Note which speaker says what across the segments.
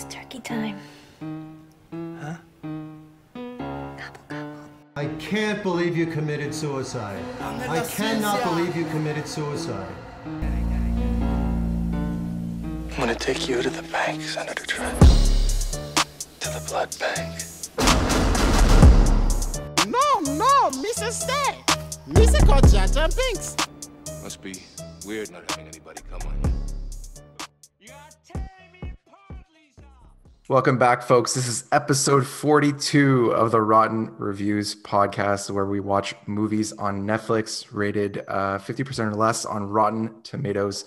Speaker 1: It's turkey time. Huh? Gobble, gobble.
Speaker 2: I can't believe you committed suicide. I cannot believe you committed suicide.
Speaker 3: I'm gonna take you to the bank, Senator Trent. To the blood bank.
Speaker 4: No, no, Mrs. Stay. Mr. called Jar Jar Binks.
Speaker 3: Must be weird not having anybody come on you.
Speaker 5: Welcome back, folks. This is episode 42 of the Rotten Reviews podcast, where we watch movies on Netflix rated uh, 50% or less on Rotten Tomatoes.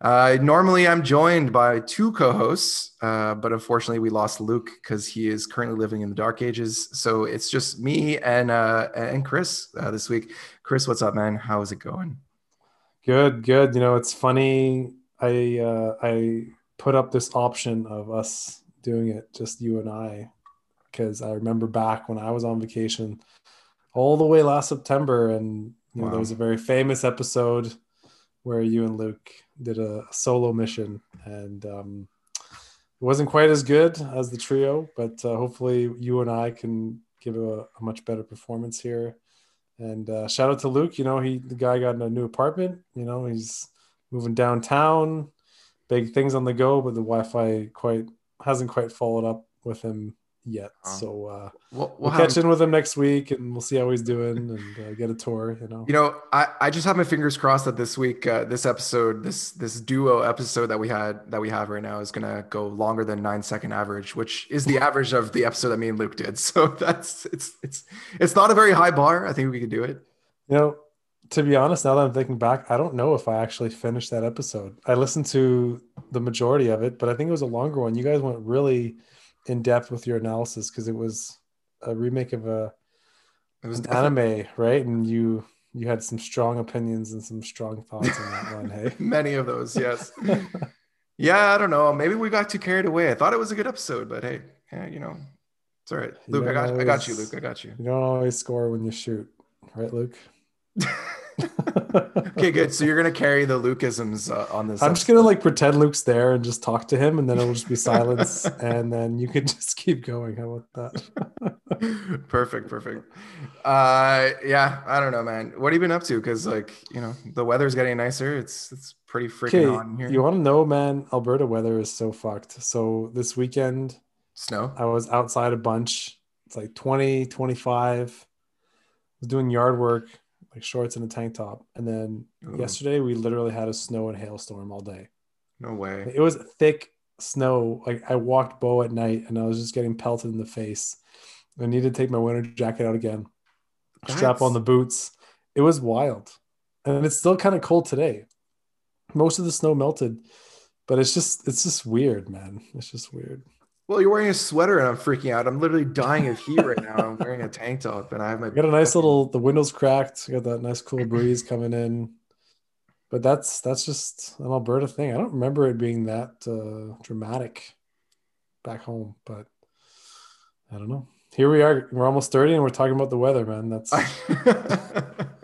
Speaker 5: Uh, normally, I'm joined by two co hosts, uh, but unfortunately, we lost Luke because he is currently living in the dark ages. So it's just me and uh, and Chris uh, this week. Chris, what's up, man? How is it going?
Speaker 6: Good, good. You know, it's funny. I uh, I put up this option of us doing it, just you and I, because I remember back when I was on vacation, all the way last September, and you know,
Speaker 5: Wow.
Speaker 6: there was a very famous episode where you and Luke did a solo mission, and um, it wasn't quite as good as the trio, but uh, hopefully you and I can give a, a much better performance here. And uh, shout out to Luke. You know, he the guy got in a new apartment. You know, he's moving downtown, big things on the go, but the Wi-Fi quite hasn't quite followed up with him yet.
Speaker 5: Oh.
Speaker 6: So uh,
Speaker 5: We'll,
Speaker 6: we'll catch in with him next week, and we'll see how he's doing and uh, get a tour. You know,
Speaker 5: You know, I, I just have my fingers crossed that this week, uh, this episode, this this duo episode that we had that we have right now is gonna go longer than nine second average, which is the average of the episode that me and Luke did. So that's it's it's it's not a very high bar. I think we can do it.
Speaker 6: you know. To be honest, now that I'm thinking back, I don't know if I actually finished that episode. I listened to the majority of it, but I think it was a longer one. You guys went really in depth with your analysis because it was a remake of a
Speaker 5: It was
Speaker 6: an anime, right? And you you had some strong opinions and some strong thoughts on that one. Hey,
Speaker 5: many of those. Yes. yeah, I don't know. Maybe we got too carried away. I thought it was a good episode, but hey, yeah, you know, it's all right. Luke, I got
Speaker 6: don't
Speaker 5: I got you. Luke, I got you.
Speaker 6: you don't always score when you shoot, right, Luke?
Speaker 5: okay, good. So you're gonna carry the Lukeisms uh, on this.
Speaker 6: I'm just gonna like pretend Luke's there and just talk to him, and then it'll just be silence, and then you can just keep going. How about that?
Speaker 5: perfect perfect uh yeah i don't know man what have you been up to because like you know the weather's getting nicer it's it's pretty freaking
Speaker 6: Okay,
Speaker 5: on here
Speaker 6: you want to know, man? Alberta weather is so fucked. So this weekend,
Speaker 5: snow
Speaker 6: I was outside a bunch. It's like 20, 25. I was doing yard work, like shorts and a tank top. And then
Speaker 5: Ooh.
Speaker 6: yesterday we literally had a snow and hailstorm all day.
Speaker 5: no way
Speaker 6: It was thick snow. Like I walked Bo at night and I was just getting pelted in the face. I needed to take my winter jacket out again, strap on the boots. It was wild. And it's still kind of cold today. Most of the snow melted, but it's just it's just weird, man. It's just weird.
Speaker 5: Well you're wearing a sweater and i'm freaking out i'm literally dying of heat right now i'm wearing a tank top and i have my
Speaker 6: I got a nice little the windows cracked. I got that nice cool breeze coming in. But that's that's just an Alberta thing. I don't remember it being that uh, dramatic back home, but I don't know. Here we are. We're almost 30 and we're talking about the weather, man. That's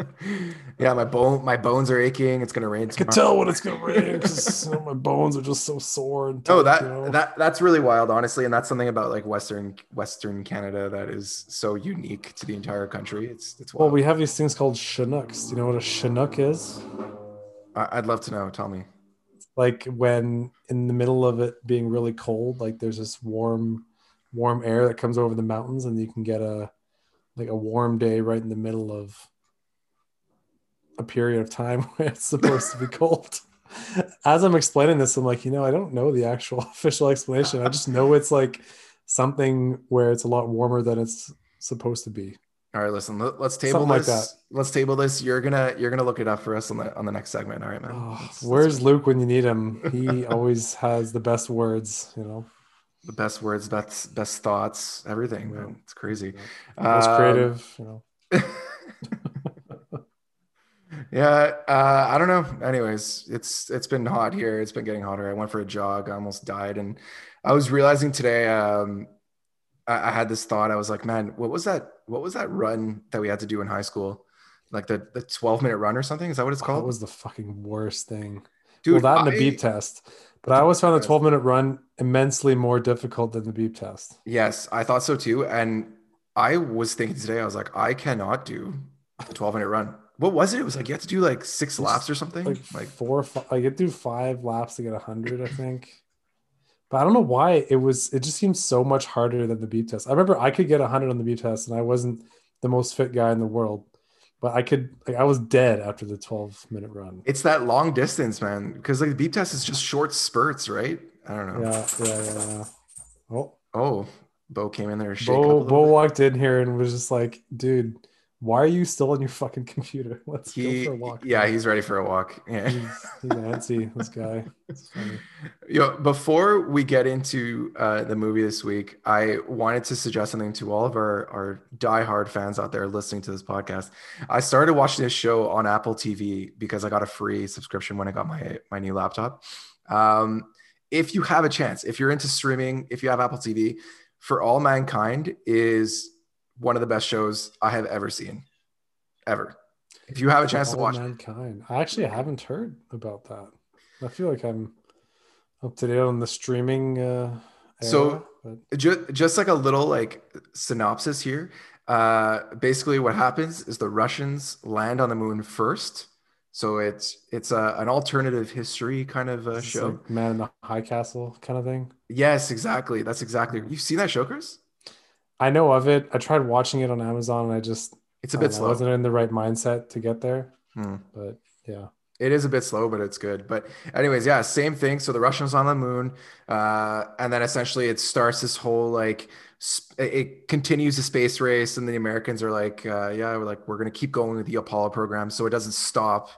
Speaker 5: yeah my bone my bones are aching it's gonna rain tomorrow.
Speaker 6: can tell when it's gonna rain because you know, my bones are just so sore and
Speaker 5: Oh, that
Speaker 6: you know?
Speaker 5: that that's really wild, honestly, and that's something about like Western Western Canada that is so unique to the entire country. It's it's
Speaker 6: well,
Speaker 5: wild.
Speaker 6: we have these things called Chinooks. Do you know what a Chinook is?
Speaker 5: I, I'd love to know. Tell me.
Speaker 6: like when in the middle of it being really cold like there's this warm warm air that comes over the mountains and you can get a like a warm day right in the middle of a period of time where it's supposed to be cold as i'm explaining this i'm like you know i don't know the actual official explanation i just know it's like something where it's a lot warmer than it's supposed to be
Speaker 5: All right, listen. Let, us table
Speaker 6: Something like
Speaker 5: this. Let's table this. You're gonna you're gonna look it up for us on the on the next segment. All right, man.
Speaker 6: oh, where's luke when you need him he always has the best words you know
Speaker 5: the best words, best best thoughts, everything, man. It's crazy.
Speaker 6: most
Speaker 5: Um,
Speaker 6: creative you know
Speaker 5: yeah, uh, I don't know. Anyways, it's it's been hot here. It's been getting hotter. I went for a jog. I almost died, and I was realizing today. Um, I, I had this thought. I was like, man, what was that? What was that run that we had to do in high school? Like the the twelve minute run or something? Is that what it's
Speaker 6: That
Speaker 5: called?
Speaker 6: was the fucking worst thing.
Speaker 5: Dude,
Speaker 6: well, that and the
Speaker 5: I-
Speaker 6: beep test. But I always found the 12 minute run immensely more difficult than the beep test.
Speaker 5: Yes, I thought so too. And I was thinking today, I was like, I cannot do the 12 minute run. What was it? It was like you have to do like six laps or something.
Speaker 6: Like,
Speaker 5: Like,
Speaker 6: four, or five, I get through five laps to get a 100, I think. But I don't know why it was, it just seems so much harder than the beep test. I remember I could get 100 on the beep test and I wasn't the most fit guy in the world, but I could, like, I was dead after the 12 minute run.
Speaker 5: it's that long distance, man. Because like the beep test is just short spurts, right? I don't know.
Speaker 6: Yeah, yeah, yeah. yeah. Oh,
Speaker 5: Oh, Bo came in there. Shake up a
Speaker 6: Bo, Bo walked in here and was just like, dude, why are you still on your fucking computer? Let's
Speaker 5: He,
Speaker 6: go for a walk.
Speaker 5: yeah, he's ready for a walk. Yeah.
Speaker 6: he's, he's antsy, this guy. It's funny.
Speaker 5: Yo, before we get into uh, the movie this week, I wanted to suggest something to all of our, our diehard fans out there listening to this podcast. I started watching this show on Apple TV because I got a free subscription when I got my, my new laptop. Um, if you have a chance, if you're into streaming, if you have Apple TV, For All Mankind is one of the best shows I have ever seen, ever. If you have a chance to watch
Speaker 6: Mankind. I actually haven't heard about that. I feel like I'm up to date on the streaming. Uh,
Speaker 5: So-
Speaker 6: but
Speaker 5: just, just like a little like synopsis here uh basically what happens is the russians land on the moon first so it's it's a, an alternative history kind of uh, show
Speaker 6: like Man in the High Castle kind of thing.
Speaker 5: yes exactly that's exactly you've seen that show chris
Speaker 6: I know of it. I tried watching it on Amazon and I just
Speaker 5: it's a bit
Speaker 6: know,
Speaker 5: slow
Speaker 6: wasn't in the right mindset to get there.
Speaker 5: Hmm.
Speaker 6: But yeah.
Speaker 5: it is a bit slow but it's good but anyways yeah same thing so the russians on the moon uh and then essentially it starts this whole like sp- it continues the space race and the americans are like uh yeah we're like we're gonna keep going with the apollo program so it doesn't stop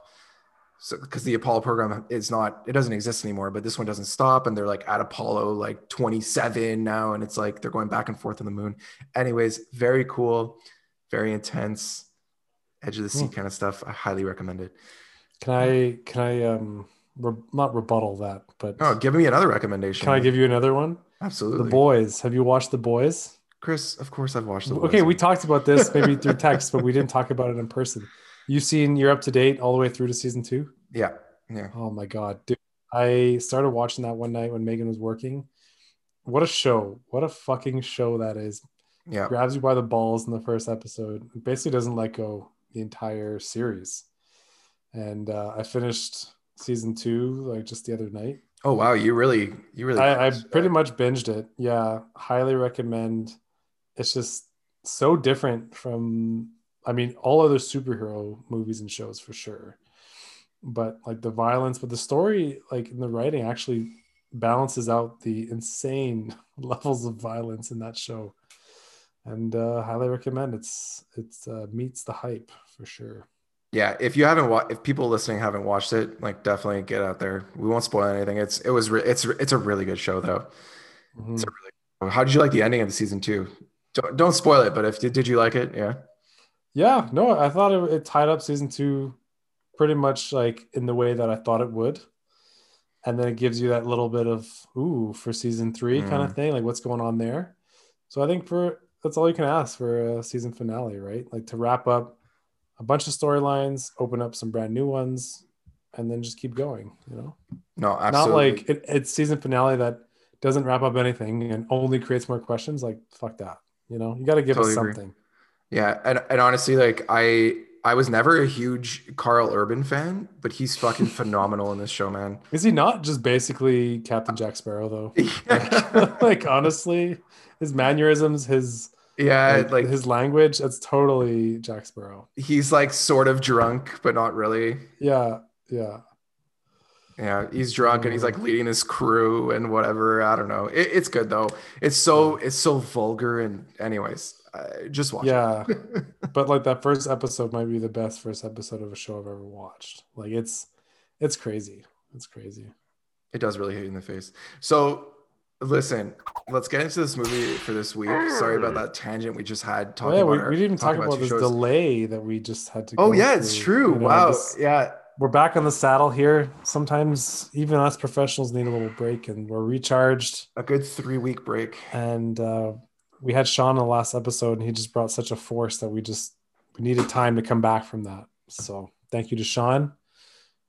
Speaker 5: so because the apollo program is not it doesn't exist anymore but this one doesn't stop and they're like at apollo like 27 now and it's like they're going back and forth on the moon anyways very cool very intense edge of the seat
Speaker 6: Hmm.
Speaker 5: kind of stuff i highly recommend it
Speaker 6: Can I can I um re- not rebuttal that, but
Speaker 5: Oh, give me another recommendation.
Speaker 6: can I give you another one?
Speaker 5: absolutely
Speaker 6: The Boys. Have you watched The Boys?
Speaker 5: Chris? Of course, I've watched the. Boys.
Speaker 6: Okay, we talked about this maybe through text, but we didn't talk about it in person. You've seen you're up to date all the way through to season two.
Speaker 5: yeah, yeah.
Speaker 6: Oh my god, dude! I started watching that one night when Megan was working. What a show! What a fucking show that is.
Speaker 5: Yeah,
Speaker 6: Grabs you by the balls in the first episode. Basically, doesn't let go the entire series. And uh, I finished season two like just the other night.
Speaker 5: Oh wow, you really, you really.
Speaker 6: I, I pretty much binged it. Yeah, highly recommend. It's just so different from, I mean, all other superhero movies and shows for sure. But like the violence, but the story, like in the writing, actually balances out the insane levels of violence in that show. And uh, highly recommend. It's it's uh, meets the hype for sure.
Speaker 5: Yeah, if you haven't watched, if people listening haven't watched it, like definitely get out there. We won't spoil anything. It's it was re- it's it's a really good show though.
Speaker 6: Mhm.
Speaker 5: It's a really. How did you like the ending of the season two? Don't, don't spoil it, but if did you like it? Yeah.
Speaker 6: Yeah, no, I thought it, it tied up season two pretty much like in the way that I thought it would. And then it gives you that little bit of ooh for season three kind of mm. thing, like what's going on there. So I think for that's all you can ask for a season finale, right? Like to wrap up a bunch of storylines, open up some brand new ones, and then just keep going, you know?
Speaker 5: No, absolutely.
Speaker 6: Not like it, it's season finale that doesn't wrap up anything and only creates more questions. Like fuck that. You know, you got to give
Speaker 5: Totally
Speaker 6: us
Speaker 5: agree. Yeah, and, and honestly, like I I was never a huge Karl Urban fan, but he's fucking phenomenal in this show, man.
Speaker 6: Is he not just basically Captain Jack Sparrow though?
Speaker 5: yeah,
Speaker 6: like honestly, his mannerisms, his like,
Speaker 5: like
Speaker 6: his language, that's totally Jack Sparrow.
Speaker 5: he's like sort of drunk, but not really.
Speaker 6: Yeah, yeah.
Speaker 5: Yeah, he's drunk and he's like mm. leading his crew and whatever. I don't know. It, it's good though. It's so it's so vulgar and anyways, uh, just watch.
Speaker 6: Yeah. but like that first episode might be the best first episode of a show I've ever watched. Like it's it's crazy. It's crazy.
Speaker 5: It does really hit you in the face. So listen, let's get into this movie for this week. Sorry about that tangent we just had
Speaker 6: Oh,
Speaker 5: talking
Speaker 6: yeah,
Speaker 5: about
Speaker 6: we,
Speaker 5: our-
Speaker 6: we didn't even talk about,
Speaker 5: two
Speaker 6: this
Speaker 5: shows.
Speaker 6: delay that we just had to
Speaker 5: Oh yeah, it's true.
Speaker 6: you know,
Speaker 5: wow.
Speaker 6: this-
Speaker 5: Yeah.
Speaker 6: we're back on the saddle here. Sometimes even us professionals need a little break and we're recharged.
Speaker 5: A good three week break.
Speaker 6: And uh, we had Sean in the last episode, and he just brought such a force that we just we needed time to come back from that. So thank you to Sean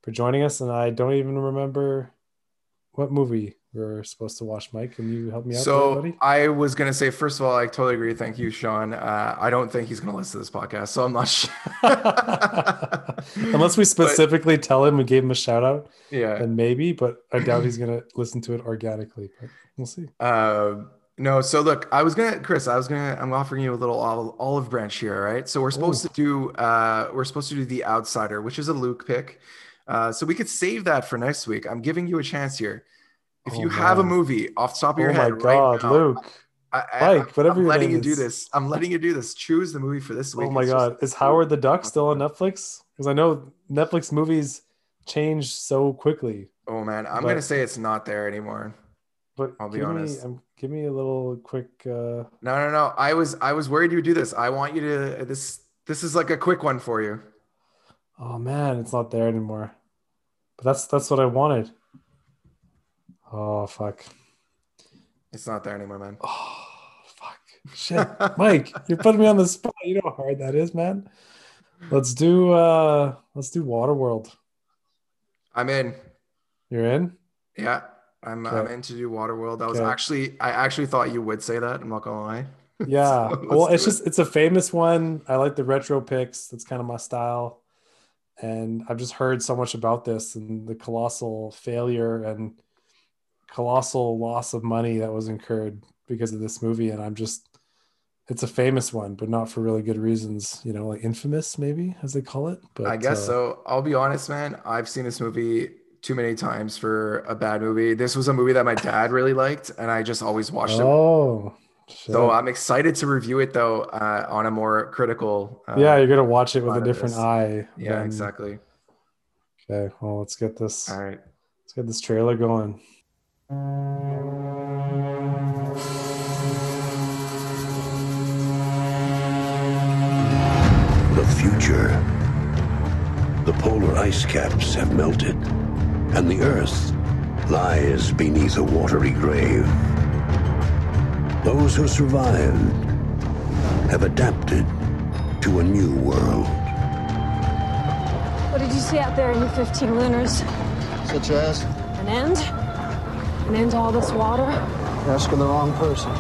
Speaker 6: for joining us. And I don't even remember what movie we're supposed to watch, Mike? Can you help me out, there,
Speaker 5: So
Speaker 6: buddy?
Speaker 5: I was gonna say, first of all, I totally agree. Thank you, Sean. Uh, I don't think he's gonna listen to this podcast, so I'm not sure.
Speaker 6: Unless we specifically tell him we gave him a shout out,
Speaker 5: yeah.
Speaker 6: then maybe. But I doubt he's gonna listen to it organically. But we'll see.
Speaker 5: Um, no, so look, I was gonna, Chris, I was gonna, I'm offering you a little olive, branch here, right? So we're supposed
Speaker 6: Ooh.
Speaker 5: to do, uh, we're supposed to do the Outsider, which is a Luke pick. Uh, so we could save that for next week. I'm giving you a chance here. If
Speaker 6: Oh,
Speaker 5: you have a movie off the top of
Speaker 6: Oh
Speaker 5: your
Speaker 6: my
Speaker 5: head
Speaker 6: God,
Speaker 5: right now,
Speaker 6: Luke!
Speaker 5: I, I,
Speaker 6: Mike, whatever
Speaker 5: I'm letting you do this. I'm letting you do this. Choose the movie for this week.
Speaker 6: Oh my
Speaker 5: It's just-
Speaker 6: God, is Howard the Duck still on Netflix? Because I know Netflix movies change so quickly.
Speaker 5: Oh man, I'm
Speaker 6: But-
Speaker 5: gonna say it's not there anymore.
Speaker 6: But
Speaker 5: I'll be honest.
Speaker 6: Me, um, give me a little quick. Uh,
Speaker 5: No, no, no. I was, I was worried you would do this. I want you to. This, this is like a quick one for you.
Speaker 6: oh man, it's not there anymore. But that's that's what I wanted. Oh fuck.
Speaker 5: It's not there anymore, man.
Speaker 6: Oh fuck. Shit, Mike, you're putting me on the spot. You know how hard that is, man. Let's do uh let's do Waterworld.
Speaker 5: I'm in.
Speaker 6: You're in?
Speaker 5: Yeah, I'm.
Speaker 6: Okay.
Speaker 5: I'm in to do Waterworld. I was
Speaker 6: Okay.
Speaker 5: actually. I actually thought you would say that. I'm not gonna lie.
Speaker 6: Yeah.
Speaker 5: So
Speaker 6: well, it's
Speaker 5: it.
Speaker 6: just it's a famous one. I like the retro picks. That's kind of my style. And I've just heard so much about this and the colossal failure and colossal loss of money that was incurred because of this movie. And I'm just it's a famous one, but not for really good reasons, you know, like infamous, maybe as they call it. But
Speaker 5: I guess
Speaker 6: uh,
Speaker 5: so. I'll be honest, man. I've seen this movie too many times for a bad movie. This was a movie that my dad really liked, and I just always watched it.
Speaker 6: Oh shit.
Speaker 5: So I'm excited to review it though uh, on a more critical. Uh,
Speaker 6: yeah, you're gonna watch it with a different eye.
Speaker 5: yeah,
Speaker 6: than-
Speaker 5: exactly.
Speaker 6: Okay, well let's get this
Speaker 5: All right.
Speaker 6: let's get this trailer going.
Speaker 7: The future. The polar ice caps have melted, and the Earth lies beneath a watery grave. Those who survived have adapted to a new world.
Speaker 8: What did you see out there in your 15 lunars?
Speaker 9: Such as?
Speaker 8: An end? An end to all this water?
Speaker 9: You're asking the wrong person.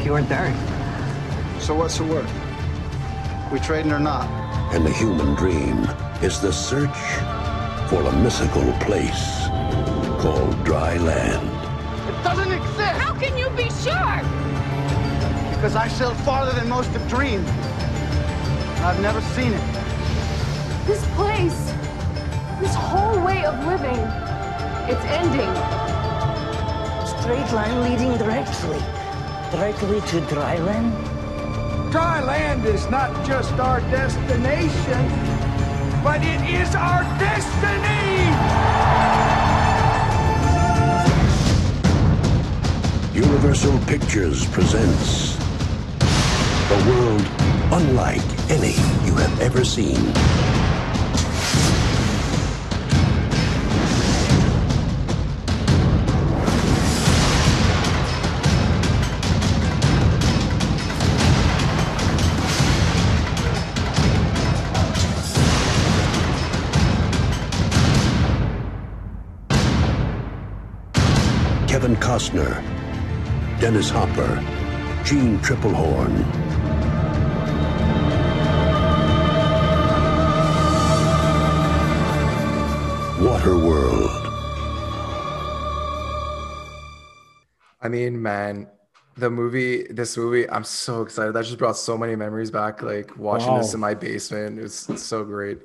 Speaker 10: Pure dirt.
Speaker 9: So what's the word? We trading or not?
Speaker 7: And the human dream is the search for a mythical place called dry land.
Speaker 9: It doesn't exist!
Speaker 8: How can you be sure?
Speaker 9: Because I sailed farther than most have dreamed. I've never seen it.
Speaker 8: This place, this whole way of living, it's ending.
Speaker 10: Straight line leading directly. Directly to dry land?
Speaker 11: Dry land is not just our destination, but it is our destiny!
Speaker 7: Universal Pictures presents a world unlike any you have ever seen. Costner, Dennis Hopper, Jeanne Tripplehorn. Waterworld.
Speaker 5: I mean, man, the movie, this movie, I'm so excited. That just brought so many memories back. Like watching this in my basement, it was so great.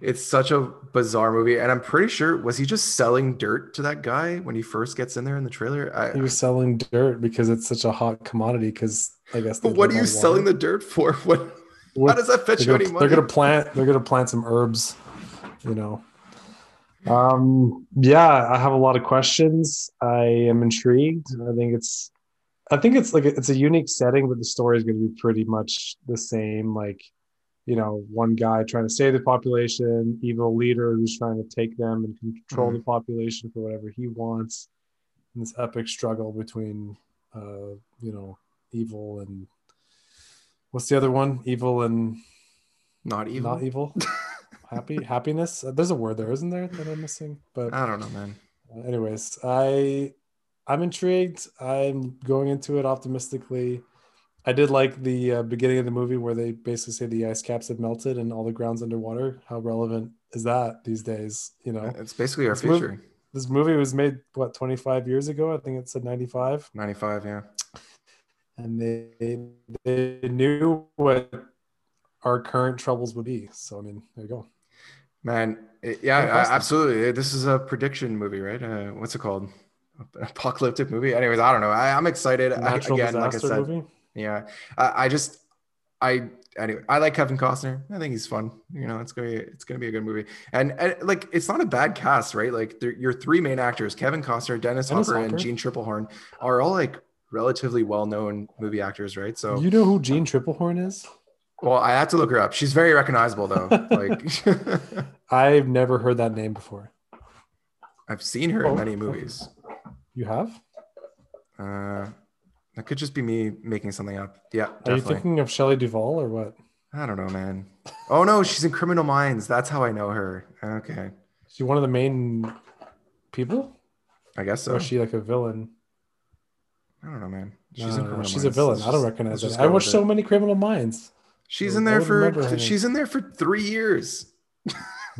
Speaker 5: It's such a bizarre movie, and I'm pretty sure was he just selling dirt to that guy when he first gets in there in the trailer? I,
Speaker 6: He was selling dirt because it's such a hot commodity. Because I guess.
Speaker 5: but what are you selling the dirt for? What? How does that fetch you any money?
Speaker 6: They're gonna plant. They're gonna plant some herbs. You know. Um. Yeah, I have a lot of questions. I am intrigued. I think it's. I think it's like a, it's a unique setting, but the story is going to be pretty much the same. Like, you know, one guy trying to save the population, evil leader who's trying to take them and control
Speaker 5: Mm-hmm.
Speaker 6: the population for whatever he wants. And this epic struggle between, uh, you know, evil and what's the other one? Evil and
Speaker 5: Not evil.
Speaker 6: not evil. happy happiness. There's a word there, isn't there, that I'm missing? But
Speaker 5: I don't know, man.
Speaker 6: anyways, I I'm intrigued. I'm going into it optimistically. I did like the uh, beginning of the movie where they basically say the ice caps have melted and all the ground's underwater. How relevant is that these days? You know,
Speaker 5: It's basically our
Speaker 6: This
Speaker 5: future.
Speaker 6: this movie was made what 25 years ago. I think it said 95,
Speaker 5: 95, yeah.
Speaker 6: and they they knew what our current troubles would be. So I mean, there you go.
Speaker 5: Man, it- yeah, I- absolutely. This is a prediction movie, right? Uh, what's it called? Apocalyptic movie. Anyways, I don't know. I, I'm excited. I- Again, like I said,
Speaker 6: movie.
Speaker 5: yeah. I, I just, I anyway, I like Kevin Costner. I think he's fun. You know, it's gonna be it's gonna be a good movie. And, and like, it's not a bad cast, right? Like, your three main actors, Kevin Costner, Dennis,
Speaker 6: Dennis
Speaker 5: Hopper,
Speaker 6: Hopper.
Speaker 5: and Jeanne Tripplehorn, are all like relatively well-known movie actors, right? So,
Speaker 6: You know who Jeanne Tripplehorn is?
Speaker 5: well, I have to look her up. She's very recognizable, though. like,
Speaker 6: I've never heard that name before.
Speaker 5: I've seen her
Speaker 6: Oh,
Speaker 5: in many movies.
Speaker 6: You have?
Speaker 5: Uh, that could just be me making something up. Yeah,
Speaker 6: Are you thinking of Shelley Duvall or what?
Speaker 5: I don't know, man. Oh no, she's in Criminal Minds. That's how I know her. Okay,
Speaker 6: Is she one of the main people?
Speaker 5: I guess
Speaker 6: Or
Speaker 5: so.
Speaker 6: is she like a villain?
Speaker 5: I don't know, man.
Speaker 6: She's,
Speaker 5: She's in Criminal
Speaker 6: she's a villain. I don't recognize her. I watched so many Criminal Minds.
Speaker 5: She's
Speaker 6: So
Speaker 5: in there
Speaker 6: would remember her
Speaker 5: for. She's in there for three years.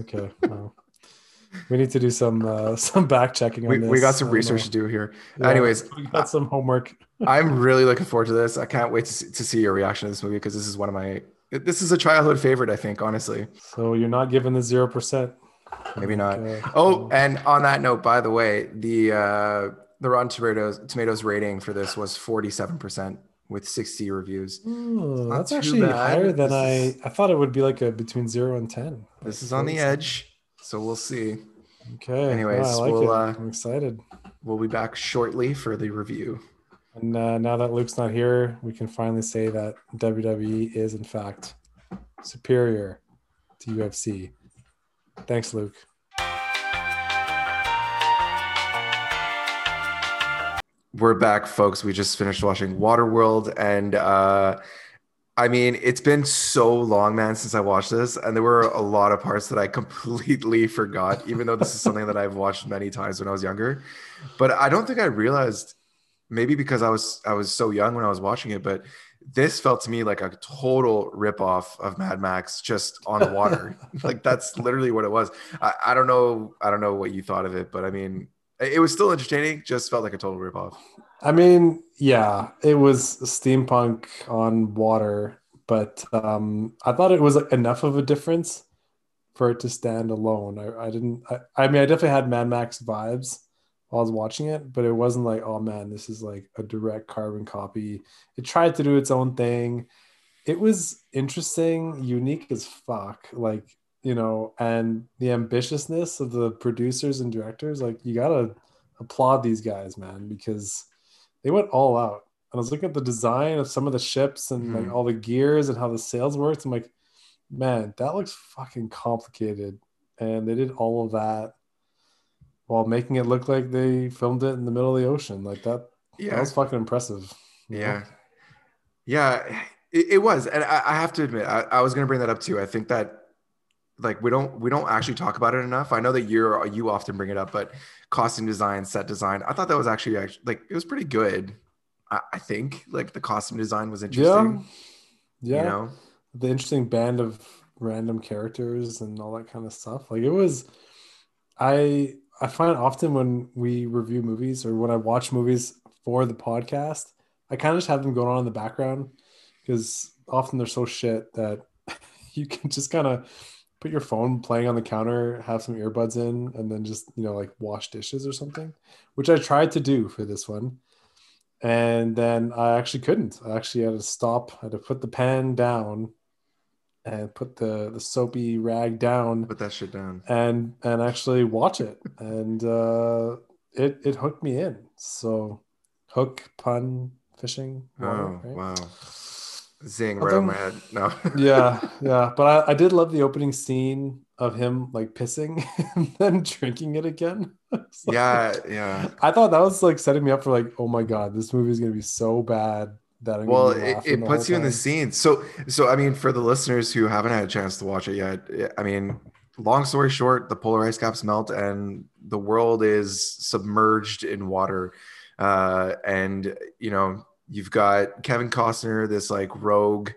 Speaker 6: Okay. Well, we need to do some uh, some back checking
Speaker 5: We, we got some research to do here.
Speaker 6: Yeah,
Speaker 5: Anyways,
Speaker 6: we got some homework.
Speaker 5: I'm really looking forward to this. I can't wait to see, to see your reaction to this movie because this is one of my. This is a childhood favorite, I think. Honestly,
Speaker 6: So you're not giving the zero percent.
Speaker 5: maybe not.
Speaker 6: Okay.
Speaker 5: Oh, and on that note, by the way, the uh, the Rotten Tomatoes Tomatoes rating for this was 47 percent with 60 reviews.
Speaker 6: Oh,
Speaker 5: not
Speaker 6: that's actually
Speaker 5: bad.
Speaker 6: higher than I. I thought it would be like a between zero and ten.
Speaker 5: This is on the edge, so we'll see.
Speaker 6: Okay.
Speaker 5: Anyways,
Speaker 6: I like
Speaker 5: we'll, uh,
Speaker 6: I'm excited.
Speaker 5: We'll be back shortly for the review.
Speaker 6: And uh, now that Luke's not here, we can finally say that WWE is in fact superior to UFC. Thanks, Luke.
Speaker 5: We're back, folks. We just finished watching Waterworld, and uh, I mean, it's been so long, man, since I watched this, and there were a lot of parts that I completely forgot, even though this is something that I've watched many times when I was younger. But I don't think I realized, maybe because I was I was so young when I was watching it, but this felt to me like a total ripoff of Mad Max just on the water. like that's literally what it was. I, I don't know, I don't know what you thought of it, but I mean, it it was still entertaining. Just felt like a total ripoff.
Speaker 6: I mean, yeah, it was steampunk on water, but um, I thought it was enough of a difference for it to stand alone. I, I didn't. I, I mean, I definitely had Mad Max vibes while I was watching it, but it wasn't like, oh man, this is like a direct carbon copy. It tried to do its own thing. It was interesting, unique as fuck. Like you know, and the ambitiousness of the producers and directors, like you gotta applaud these guys, man, because they went all out. And I was looking at the design of some of the ships and like
Speaker 5: Mhm.
Speaker 6: all the gears and how the sails worked. I'm like, man, that looks fucking complicated. And they did all of that while making it look like they filmed it in the middle of the ocean. Like that, that
Speaker 5: Yeah.
Speaker 6: was fucking impressive.
Speaker 5: Yeah. Yeah, it, it was. And I, I have to admit, I, I was going to bring that up too. I think that like we don't we don't actually talk about it enough. I know that you're you often bring it up, but costume design, set design, I thought that was actually, actually like it was pretty good. I, I think like the costume design was interesting.
Speaker 6: Yeah.
Speaker 5: You know?
Speaker 6: The interesting band of random characters and all that kind of stuff. Like it was I I find often when we review movies or when I watch movies for the podcast, I kind of just have them going on in the background because often they're so shit that you can just kind of put your phone playing on the counter, have some earbuds in, and then just, you know, like wash dishes or something, which I tried to do for this one. And then I actually couldn't. I actually had to stop, I had to put the pan down and put the, the soapy rag down
Speaker 5: Put that shit down.
Speaker 6: and and actually watch it and uh it it hooked me in so hook pun fishing water,
Speaker 5: Oh,
Speaker 6: right?
Speaker 5: wow. Zing right on my head. No.
Speaker 6: yeah yeah but I, I did love the opening scene of him like pissing and then drinking it again like-
Speaker 5: yeah, yeah.
Speaker 6: i thought that was like setting me up for like oh my god this movie is gonna be so bad that I'm
Speaker 5: well it, it puts you in the scene so so i mean for the listeners who haven't had a chance to watch it yet i mean long story short, the polar ice caps melt and the world is submerged in water. Uh, and you know, you've got Kevin Costner, this like rogue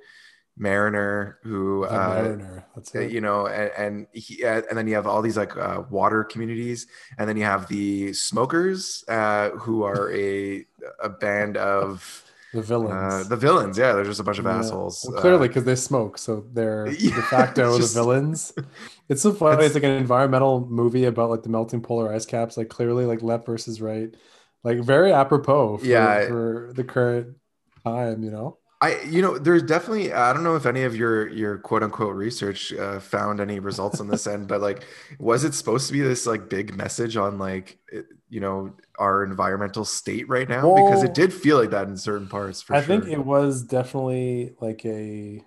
Speaker 5: mariner who uh,
Speaker 6: Mariner, that's it.
Speaker 5: you know and, and he uh, and then you have all these like uh, water communities and then you have the smokers uh, who are a a band of
Speaker 6: The villains.
Speaker 5: uh, the villains yeah they're just a bunch of
Speaker 6: Yeah.
Speaker 5: assholes
Speaker 6: Well,
Speaker 5: Uh,
Speaker 6: clearly, because they smoke, so they're
Speaker 5: Yeah,
Speaker 6: de facto
Speaker 5: just-
Speaker 6: the villains. It's so funny. It's like an environmental movie about like the melting polar ice caps. Like clearly, like left versus right, like very apropos. For,
Speaker 5: Yeah.
Speaker 6: for the current time, you know.
Speaker 5: I, you know, there's definitely. I don't know if any of your your quote unquote research uh, found any results on this end, but like, was it supposed to be this like big message on like, you know, our environmental state right now? because it did feel like that in certain parts. For sure.
Speaker 6: I
Speaker 5: sure.
Speaker 6: think it was definitely like a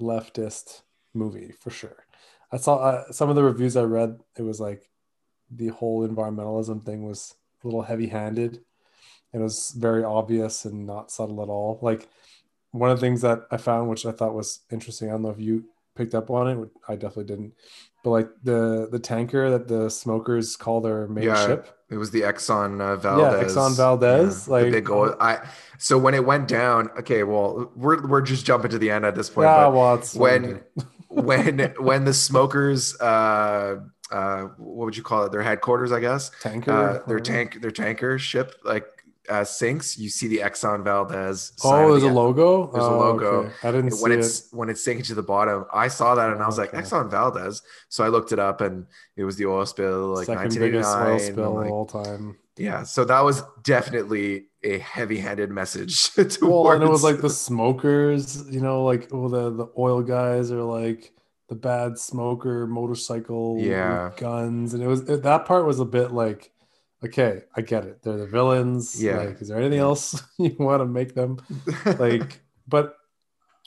Speaker 6: leftist movie for sure. I saw uh, some of the reviews I read. It was like the whole environmentalism thing was little heavy-handed. It was very obvious and not subtle at all. Like one of the things that I found, which I thought was interesting. I don't know if you picked up on it. I definitely didn't. But like the the tanker that the smokers call their main
Speaker 5: yeah,
Speaker 6: ship.
Speaker 5: it was the Exxon uh, Valdez.
Speaker 6: Exxon Valdez,
Speaker 5: the
Speaker 6: like-
Speaker 5: big oil. I so when it went down. Okay, well, we're we're just jumping to the end at this point.
Speaker 6: Yeah,
Speaker 5: but
Speaker 6: well, it's
Speaker 5: when when when the smokers uh uh what would you call it? Their headquarters i guess.
Speaker 6: Tanker,
Speaker 5: uh, their tank their tanker ship like uh sinks. You see the exxon valdez
Speaker 6: Oh, there's
Speaker 5: the
Speaker 6: a logo.
Speaker 5: there's a
Speaker 6: Oh,
Speaker 5: logo.
Speaker 6: okay. I didn't
Speaker 5: when
Speaker 6: see
Speaker 5: it's when it's sinking to the bottom i saw that and i was like
Speaker 6: Okay.
Speaker 5: exxon valdez. So i looked it up and it was the oil spill like
Speaker 6: Second biggest oil spill
Speaker 5: like,
Speaker 6: of all time.
Speaker 5: yeah so that was definitely a heavy-handed message
Speaker 6: Well, and it was like the smokers, you know, like oh the the oil guys are like the bad smoker motorcycle
Speaker 5: Yeah.
Speaker 6: guns, and it was it, that part was a bit like, okay, I get it, they're the villains.
Speaker 5: Yeah.
Speaker 6: like, is there anything else you want to make them like? but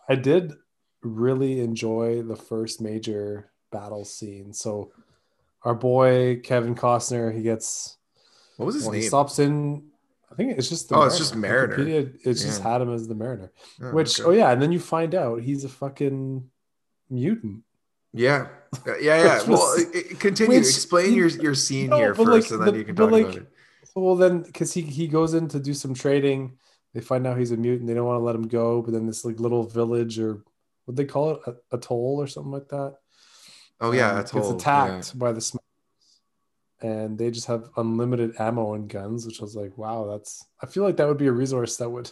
Speaker 6: I did really enjoy the first major battle scene. So our boy Kevin Costner, he gets
Speaker 5: what was his
Speaker 6: well, he
Speaker 5: name
Speaker 6: stops in. I think it's just the
Speaker 5: Oh, it's just Mariner.
Speaker 6: Wikipedia, It's just had him as the Mariner.
Speaker 5: Oh,
Speaker 6: Which
Speaker 5: okay.
Speaker 6: oh yeah, and then you find out he's a fucking mutant.
Speaker 5: Yeah, Uh, yeah, yeah. Well,
Speaker 6: was-
Speaker 5: i- i- continue.
Speaker 6: which
Speaker 5: Explain your your scene
Speaker 6: No,
Speaker 5: here first,
Speaker 6: like,
Speaker 5: and then
Speaker 6: the-
Speaker 5: you can talk
Speaker 6: like,
Speaker 5: about it.
Speaker 6: Well, then because he he goes in to do some trading, they find out he's a mutant. They don't want to let him go, but then this like little village or what they call it, a, atoll or something like that.
Speaker 5: Oh yeah,
Speaker 6: um,
Speaker 5: atoll,
Speaker 6: gets attacked by the smokers, and they just have unlimited ammo and guns. Which I was like, wow, that's. I feel like that would be a resource that would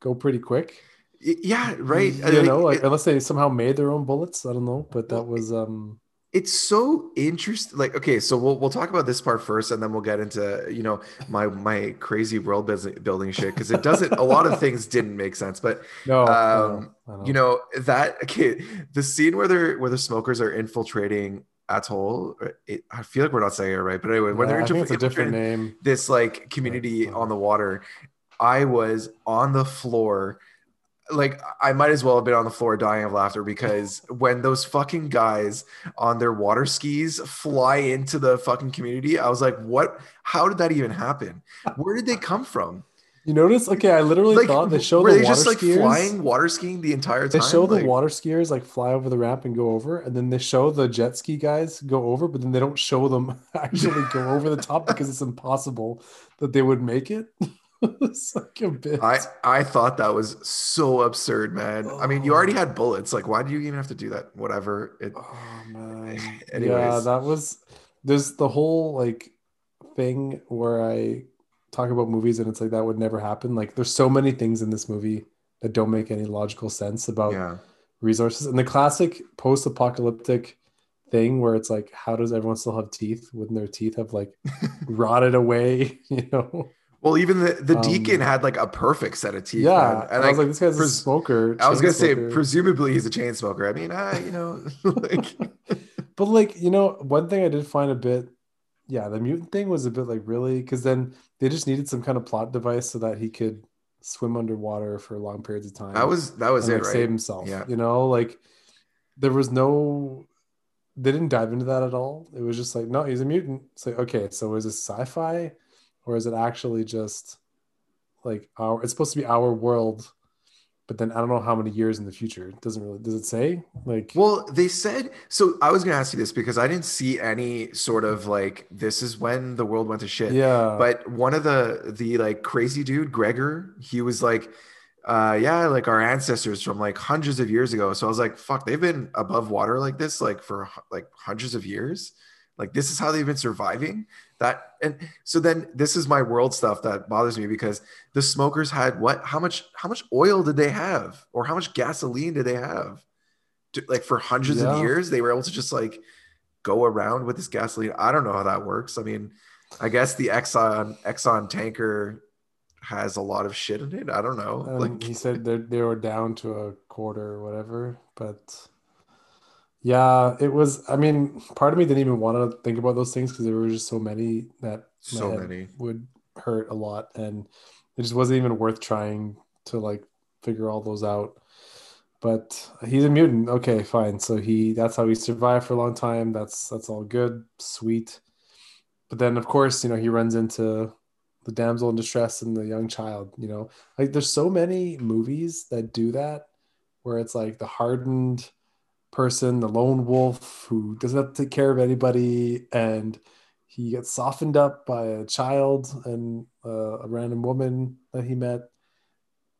Speaker 6: go pretty quick.
Speaker 5: Yeah. Right.
Speaker 6: You
Speaker 5: I
Speaker 6: know, like
Speaker 5: it-
Speaker 6: unless they somehow made their own bullets. I don't know, but that was um.
Speaker 5: it's so interesting. Like, okay, so we'll we'll talk about this part first, and then we'll get into you know my my crazy world building shit because it doesn't. a lot of things didn't make sense, but
Speaker 6: No,
Speaker 5: um,
Speaker 6: know.
Speaker 5: you know that okay, the scene where they're where the smokers are infiltrating atoll. It, I feel like we're not saying it right, but anyway, when
Speaker 6: Yeah,
Speaker 5: they're
Speaker 6: I think it's a different name.
Speaker 5: this like community on the water, I was on the floor. Like I might as well have been on the floor dying of laughter because when those fucking guys on their water skis fly into the fucking community, I was like, what? How did that even happen? Where did they come from?
Speaker 6: You notice? Okay, I literally
Speaker 5: Like,
Speaker 6: thought they show
Speaker 5: were
Speaker 6: the
Speaker 5: they
Speaker 6: water
Speaker 5: just like
Speaker 6: skiers.
Speaker 5: flying water skiing the entire time.
Speaker 6: They show the
Speaker 5: Like,
Speaker 6: water skiers like fly over the ramp and go over, and then they show the jet ski guys go over, but then they don't show them actually go over the top because it's impossible that they would make it. it's like a bit.
Speaker 5: I I thought that was so absurd, man. I mean, you already had bullets. Like, why do you even have to do that? Whatever. It,
Speaker 6: oh man.
Speaker 5: Anyways,
Speaker 6: Yeah, that was. There's the whole like thing where I talk about movies and it's like that would never happen. Like, there's so many things in this movie that don't make any logical sense about
Speaker 5: yeah.
Speaker 6: resources. And the classic post-apocalyptic thing where it's like, how does everyone still have teeth when their teeth have like rotted away? You know?
Speaker 5: Well, even the, the
Speaker 6: Um,
Speaker 5: deacon had like a perfect set of teeth.
Speaker 6: Yeah,
Speaker 5: man.
Speaker 6: and I was like, this guy's a
Speaker 5: pres-
Speaker 6: smoker.
Speaker 5: I was gonna
Speaker 6: chain
Speaker 5: say, presumably he's a chain smoker. I mean, I you know, like,
Speaker 6: But like, you know, one thing I did find a bit, yeah, the mutant thing was a bit like really because then they just needed some kind of plot device so that he could swim underwater for long periods of time.
Speaker 5: that was that was
Speaker 6: and,
Speaker 5: it,
Speaker 6: like,
Speaker 5: right?
Speaker 6: Save himself.
Speaker 5: Yeah.
Speaker 6: You know, like there was no they didn't dive into that at all. It was just like, no, he's a mutant. It's like, okay, so is this sci-fi or is it actually just like our it's supposed to be our world but then I don't know how many years in the future. It doesn't really does it say? Like
Speaker 5: Well, they said so. I was gonna ask you this because I didn't see any sort of like this is when the world went to shit.
Speaker 6: Yeah.
Speaker 5: But one of the the like crazy dude, Gregor, he was like, uh, yeah, like our ancestors from like hundreds of years ago. So I was like, fuck, they've been above water like this like for like hundreds of years. Like this is how they've been surviving. That and so then this is my world stuff that bothers me because the smokers had what? How much? How much oil did they have, or how much gasoline did they have? To, like for hundreds
Speaker 6: Yeah.
Speaker 5: of years, they were able to just like go around with this gasoline. I don't know how that works. I mean, I guess the Exxon Exxon tanker has a lot of shit in it. I don't know.
Speaker 6: Um,
Speaker 5: like
Speaker 6: he said they they were down to a quarter or whatever, but yeah, it was. I mean, part of me didn't even want to think about those things because there were just so many that
Speaker 5: So many.
Speaker 6: would hurt a lot, and it just wasn't even worth trying to like figure all those out. But he's a mutant. Okay, fine. So he that's how he survived for a long time. That's that's all good, sweet. But then, of course, you know he runs into the damsel in distress and the young child. You know, like there's so many movies that do that, where it's like the hardened person, the lone wolf who doesn't have to take care of anybody, and he gets softened up by a child and uh, a random woman that he met.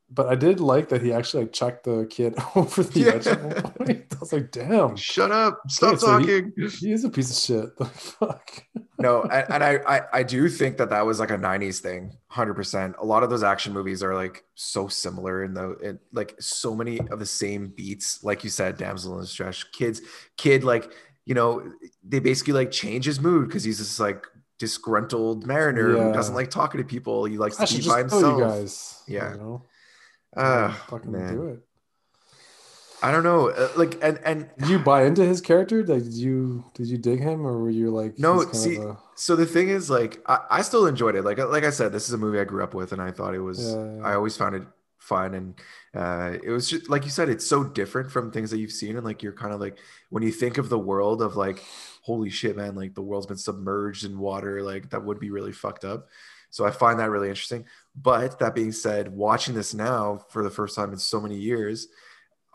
Speaker 6: But I did like that he actually like chucked the kid over the
Speaker 5: Yeah.
Speaker 6: edge at one point. I was like, "Damn,
Speaker 5: shut up, stop
Speaker 6: Okay, so he-
Speaker 5: talking.
Speaker 6: He, is a piece of shit. Like, fuck."
Speaker 5: no and, and I, I i do think that that was like a 90s thing 100% a lot of those action movies are like so similar in the it, like so many of the same beats like you said damsel in distress kids kid like you know they basically like change his mood because he's this like disgruntled mariner
Speaker 6: Yeah.
Speaker 5: who doesn't like talking to people he likes
Speaker 6: I
Speaker 5: to be by himself
Speaker 6: you guys.
Speaker 5: yeah
Speaker 6: you know,
Speaker 5: uh,
Speaker 6: fucking
Speaker 5: man.
Speaker 6: do it.
Speaker 5: i don't know uh, like and and
Speaker 6: Did you buy into his character? Like, did you did you dig him, or were you like
Speaker 5: No, see,
Speaker 6: a-
Speaker 5: so the thing is, like, I, I still enjoyed it. Like, like I said, this is a movie I grew up with, and I thought it was.
Speaker 6: Yeah, yeah.
Speaker 5: I always found it fun, and uh, it was just like you said, it's so different from things that you've seen, and like you're kind of like when you think of the world of like, holy shit, man, like the world's been submerged in water, like that would be really fucked up. So I find that really interesting. But that being said, watching this now for the first time in so many years,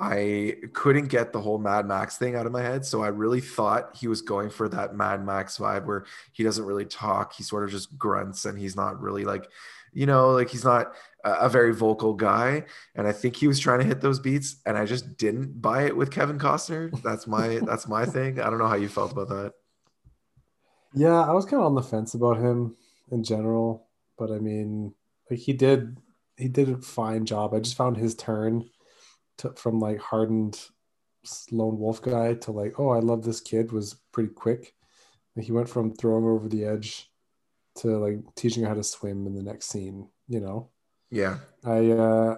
Speaker 5: I couldn't get the whole Mad Max thing out of my head. So I really thought he was going for that Mad Max vibe where he doesn't really talk. He sort of just grunts and he's not really like, you know, like he's not a, very vocal guy. And I think he was trying to hit those beats and I just didn't buy it with Kevin Costner. That's my, that's my thing. I don't know how you felt about that.
Speaker 6: Yeah, I was kind of on the fence about him in general, but I mean, like he did he did a fine job. I just found his turn to, from like hardened lone wolf guy to like, oh, I love this kid was pretty quick. Like, he went from throwing over the edge to like teaching her how to swim in the next scene, you know.
Speaker 5: Yeah.
Speaker 6: I uh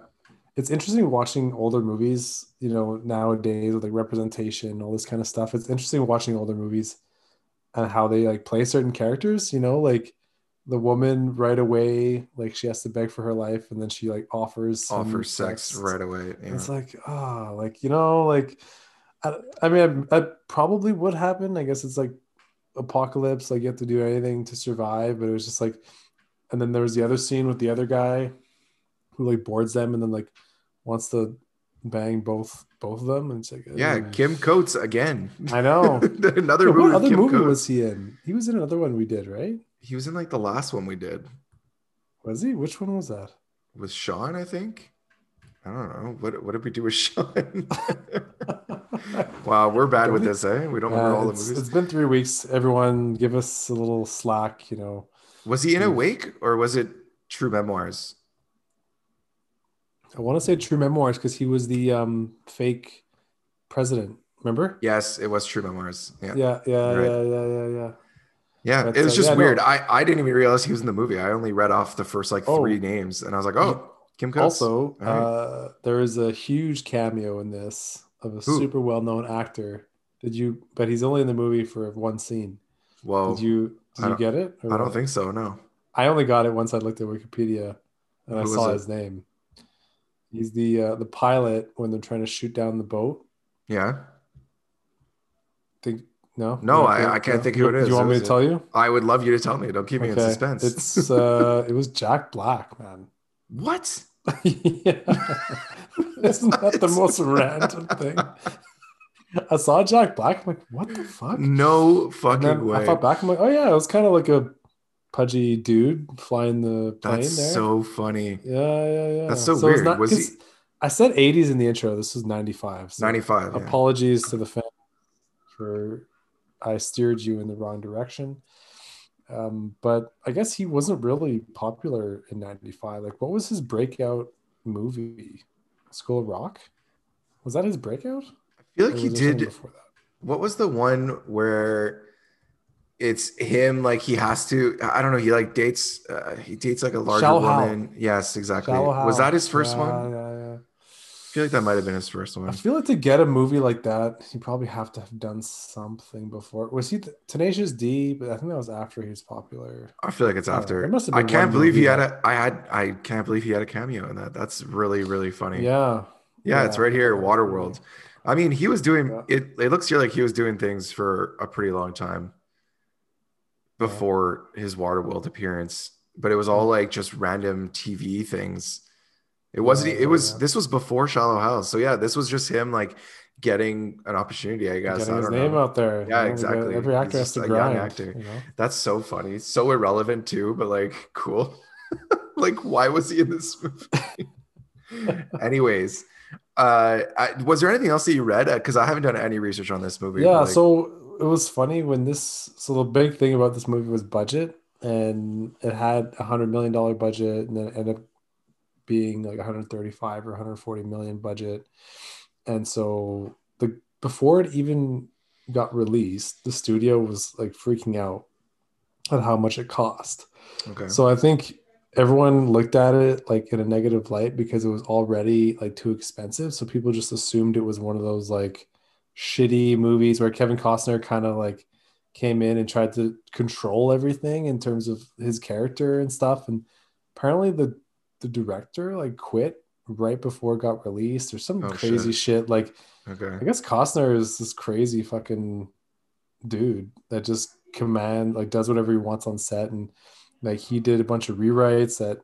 Speaker 6: it's interesting watching older movies, you know, nowadays with like representation, all this kind of stuff. It's interesting watching older movies and how they like play certain characters, you know, like the woman right away, like she has to beg for her life and then she like offers
Speaker 5: Offers sex right away. Yeah.
Speaker 6: It's like, oh, like, you know, like I, I mean, I, I probably would happen. I guess it's like apocalypse, like you have to do anything to survive, but it was just like, and then there was the other scene with the other guy who like boards them and then like wants to bang both both of them and it's like
Speaker 5: yeah. Kim Coates again.
Speaker 6: i know
Speaker 5: Another
Speaker 6: Yeah,
Speaker 5: movie.
Speaker 6: what other
Speaker 5: Kim
Speaker 6: movie
Speaker 5: Coates.
Speaker 6: was he in he was in another one we did right
Speaker 5: He was in like the last one we did
Speaker 6: was he which one was that
Speaker 5: with Sean, I think. I don't know. What what did we do with Sean? wow, we're bad with this, eh? We don't remember all the movies.
Speaker 6: it's been three weeks everyone give us a little slack you know
Speaker 5: Was he in Awake or was it True Memoirs?
Speaker 6: I want to say True Memoirs because he was the um, fake president. Remember?
Speaker 5: Yes, it was True Memoirs. Yeah.
Speaker 6: Yeah, yeah,
Speaker 5: right.
Speaker 6: yeah, yeah, yeah, yeah.
Speaker 5: Yeah,
Speaker 6: But,
Speaker 5: it was
Speaker 6: uh,
Speaker 5: just
Speaker 6: yeah, no.
Speaker 5: weird. I, I didn't even realize he was in the movie. I only read off the first like
Speaker 6: Oh.
Speaker 5: three names and I was like, oh, Kim Coates.
Speaker 6: Also,
Speaker 5: right.
Speaker 6: uh, there is a huge cameo in this of a
Speaker 5: Who?
Speaker 6: super well-known actor. Did you? But he's only in the movie for one scene.
Speaker 5: Whoa.
Speaker 6: Did you? Did you get it?
Speaker 5: I don't
Speaker 6: what?
Speaker 5: think so. No.
Speaker 6: I only got it once I looked at Wikipedia and I
Speaker 5: Who was
Speaker 6: saw his name. He's the uh, the pilot when they're trying to shoot down the boat.
Speaker 5: Yeah.
Speaker 6: Think no?
Speaker 5: No, I, I can't
Speaker 6: no?
Speaker 5: think who it is.
Speaker 6: Do you want me to tell you?
Speaker 5: I would love you to tell me. Don't keep me in suspense.
Speaker 6: It's uh, it was Jack Black, man.
Speaker 5: What? yeah.
Speaker 6: Isn't that the most random thing? I saw Jack Black. I'm like, what the fuck?
Speaker 5: No fucking way.
Speaker 6: I thought back. I'm like, oh yeah, it was kind of like a pudgy dude flying the plane
Speaker 5: That's
Speaker 6: there.
Speaker 5: so funny.
Speaker 6: yeah, yeah, yeah.
Speaker 5: That's so
Speaker 6: it's
Speaker 5: weird.
Speaker 6: not-
Speaker 5: Was he-
Speaker 6: I said 80s in the intro. This was 95. so
Speaker 5: 95. yeah.
Speaker 6: Apologies to the fans for I steered you in the wrong direction. Um, but I guess he wasn't really popular in 95. Like, what was his breakout movie? School of Rock? Was that his breakout?
Speaker 5: I feel like he
Speaker 6: was there something
Speaker 5: did.
Speaker 6: before that?
Speaker 5: What was the one where it's him? Like he has to. I don't know. He like dates. Uh, he dates like a larger
Speaker 6: Hal.
Speaker 5: woman. Yes, exactly.
Speaker 6: Shallow
Speaker 5: Was that his first
Speaker 6: Yeah,
Speaker 5: one?
Speaker 6: Yeah,
Speaker 5: feel like that might have been his first one.
Speaker 6: I feel like to get a movie like that, you probably have to have done something before. Was he th- Tenacious D? But I think that was after he was popular.
Speaker 5: I feel like it's after.
Speaker 6: There must have
Speaker 5: I can't believe he had a. I had. I can't believe he had a cameo in that. That's really really funny.
Speaker 6: Yeah.
Speaker 5: Yeah, it's right here,
Speaker 6: Yeah.
Speaker 5: Waterworld. I mean, he was doing it. It looks here like he was doing things for a pretty long time before his Waterworld appearance, but it was all mm-hmm. like just random TV things. It wasn't. It was. This was before Shallow Hal. So yeah, this was just him like getting an opportunity. I guess.
Speaker 6: Getting
Speaker 5: I
Speaker 6: his has name out there. you
Speaker 5: Yeah,
Speaker 6: know,
Speaker 5: exactly.
Speaker 6: Every actor has to grind.
Speaker 5: actor.
Speaker 6: You know?
Speaker 5: That's so funny. So irrelevant too, but like cool. like why was he in this movie? Anyways, uh, I, was there anything else that you read? Because I haven't done any research on this movie.
Speaker 6: Yeah,
Speaker 5: like-
Speaker 6: so it was funny when this. So the big thing about this movie was budget, and it had a hundred million dollar budget, and then it ended up being like 135 or 140 million budget. And so the before it even got released, the studio was like freaking out at how much it cost.
Speaker 5: Okay.
Speaker 6: So I think everyone looked at it like in a negative light because it was already like too expensive. So people just assumed it was one of those like shitty movies where Kevin Costner kind of like came in and tried to control everything in terms of his character and stuff. And apparently the the director like quit right before it got released or some
Speaker 5: Oh,
Speaker 6: crazy
Speaker 5: shit.
Speaker 6: shit. Like
Speaker 5: Okay.
Speaker 6: I guess Costner is this crazy fucking dude that just command like does whatever he wants on set and like he did a bunch of rewrites that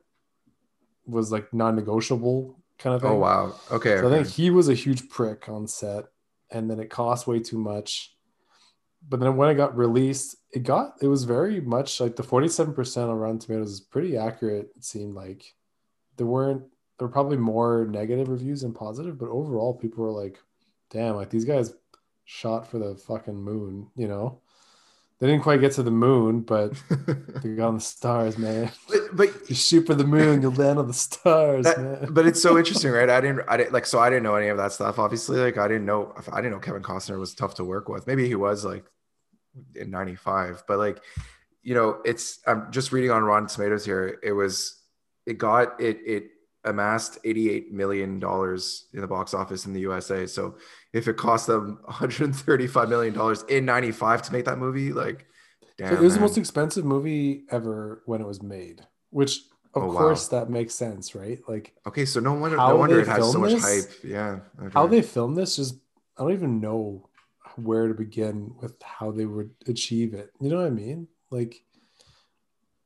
Speaker 6: was like non-negotiable kind of oh, thing.
Speaker 5: Oh wow. Okay.
Speaker 6: So I think he was a huge prick on set, and then it cost way too much. But then when it got released, it got it was very much like the forty-seven percent on Rotten Tomatoes is pretty accurate. It seemed like there weren't there were probably more negative reviews than positive, but overall people were like, "Damn, like these guys shot for the fucking moon," you know. They didn't quite get to the moon, but they got on the stars, man.
Speaker 5: But, but
Speaker 6: you shoot for the moon, you'll land on the stars,
Speaker 5: That-
Speaker 6: man.
Speaker 5: but it's so interesting, right? I didn't, I didn't like, so I didn't know any of that stuff. Obviously, like, I didn't know, I didn't know Kevin Costner was tough to work with. Maybe he was like in '95, but like, you know, it's. I'm just reading on Rotten Tomatoes here. It was, it got it, it amassed 88 million dollars in the box office in the USA. So if it cost them 135 million dollars in '95 to make that movie, like, damn,
Speaker 6: So it was the most expensive movie ever when it was made, which of
Speaker 5: Oh, wow.
Speaker 6: course that makes sense, right? Like
Speaker 5: Okay, so no wonder, no wonder it has so
Speaker 6: filmed
Speaker 5: much
Speaker 6: this-
Speaker 5: hype. Yeah.
Speaker 6: how they filmed this just I don't even know where to begin with how they would achieve it. You know what I mean? Like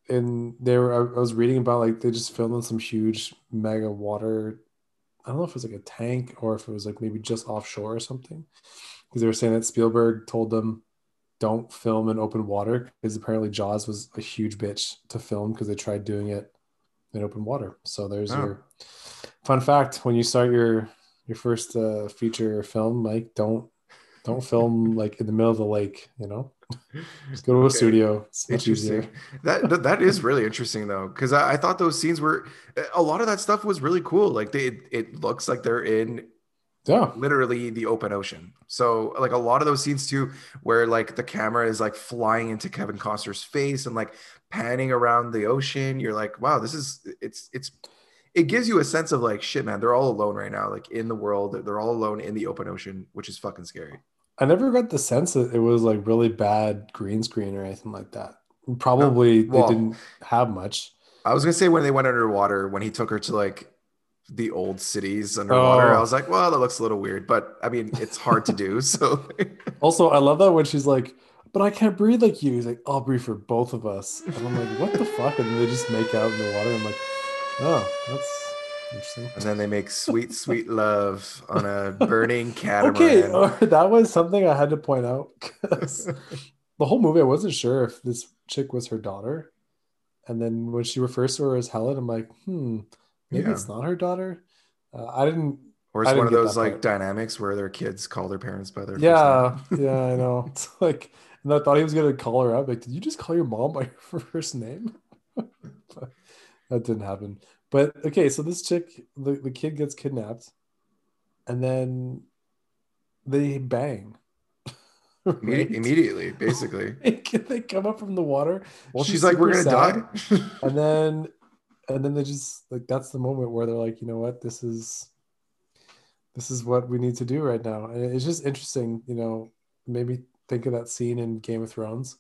Speaker 6: and they were I was reading about like they just filmed in some huge mega water I don't know if it was like a tank or if it was like maybe just offshore or something. Because they were saying that Spielberg told them don't film in open water because apparently Jaws was a huge bitch to film because they tried doing it in open water. So there's
Speaker 5: Oh.
Speaker 6: your fun fact when you start your your first uh, feature film, like don't don't film like in the middle of the lake. You know, just go to a
Speaker 5: Okay.
Speaker 6: studio. It's
Speaker 5: interesting. That that- that is really interesting though, because I, I thought those scenes were a lot of that stuff was really cool. Like they, it, it looks like they're in
Speaker 6: Yeah,
Speaker 5: literally the open ocean. So like a lot of those scenes too, where like the camera is like flying into Kevin Costner's face and like panning around the ocean. You're like, wow, this is it's it's it gives you a sense of like shit, man. They're all alone right now, like in the world. They're all alone in the open ocean, which is fucking scary.
Speaker 6: I never got the sense that it was like really bad green screen or anything like that. Probably
Speaker 5: well-
Speaker 6: they didn't have much.
Speaker 5: I was gonna say when they went underwater, when he took her to like the old cities underwater,
Speaker 6: Oh.
Speaker 5: I was like, well, that looks a little weird, but I mean, it's hard to do. So
Speaker 6: Also, I love that when she's like, "But I can't breathe like you." He's like, "I'll breathe for both of us." And I'm like, "What the fuck?" And they just make out in the water. I'm like, "Oh, that's Interesting.
Speaker 5: and then they make sweet, sweet love on a burning catamaran.
Speaker 6: Okay, uh, that was something I had to point out 'cause the whole movie I wasn't sure if this chick was her daughter, and then when she refers to her as Helen, I'm like, hmm, maybe
Speaker 5: Yeah.
Speaker 6: it's not her daughter. Uh, I didn't.
Speaker 5: Or
Speaker 6: I
Speaker 5: it's one
Speaker 6: didn't
Speaker 5: of those like
Speaker 6: part.
Speaker 5: dynamics where their kids call their parents by their
Speaker 6: Yeah,
Speaker 5: first name.
Speaker 6: yeah, I know. It's like, and I thought he was gonna call her up. Like, did you just call your mom by her first name? That didn't happen. But okay, so this chick, the, the kid gets kidnapped, and then they bang. Right?
Speaker 5: immediately, basically.
Speaker 6: they come up from the water.
Speaker 5: Well, she's like, "We're gonna
Speaker 6: sad.
Speaker 5: die."
Speaker 6: and then, and then they just like that's the moment where they're like, you know what, this is, this is what we need to do right now. And it's just interesting, you know, Maybe think of that scene in Game of Thrones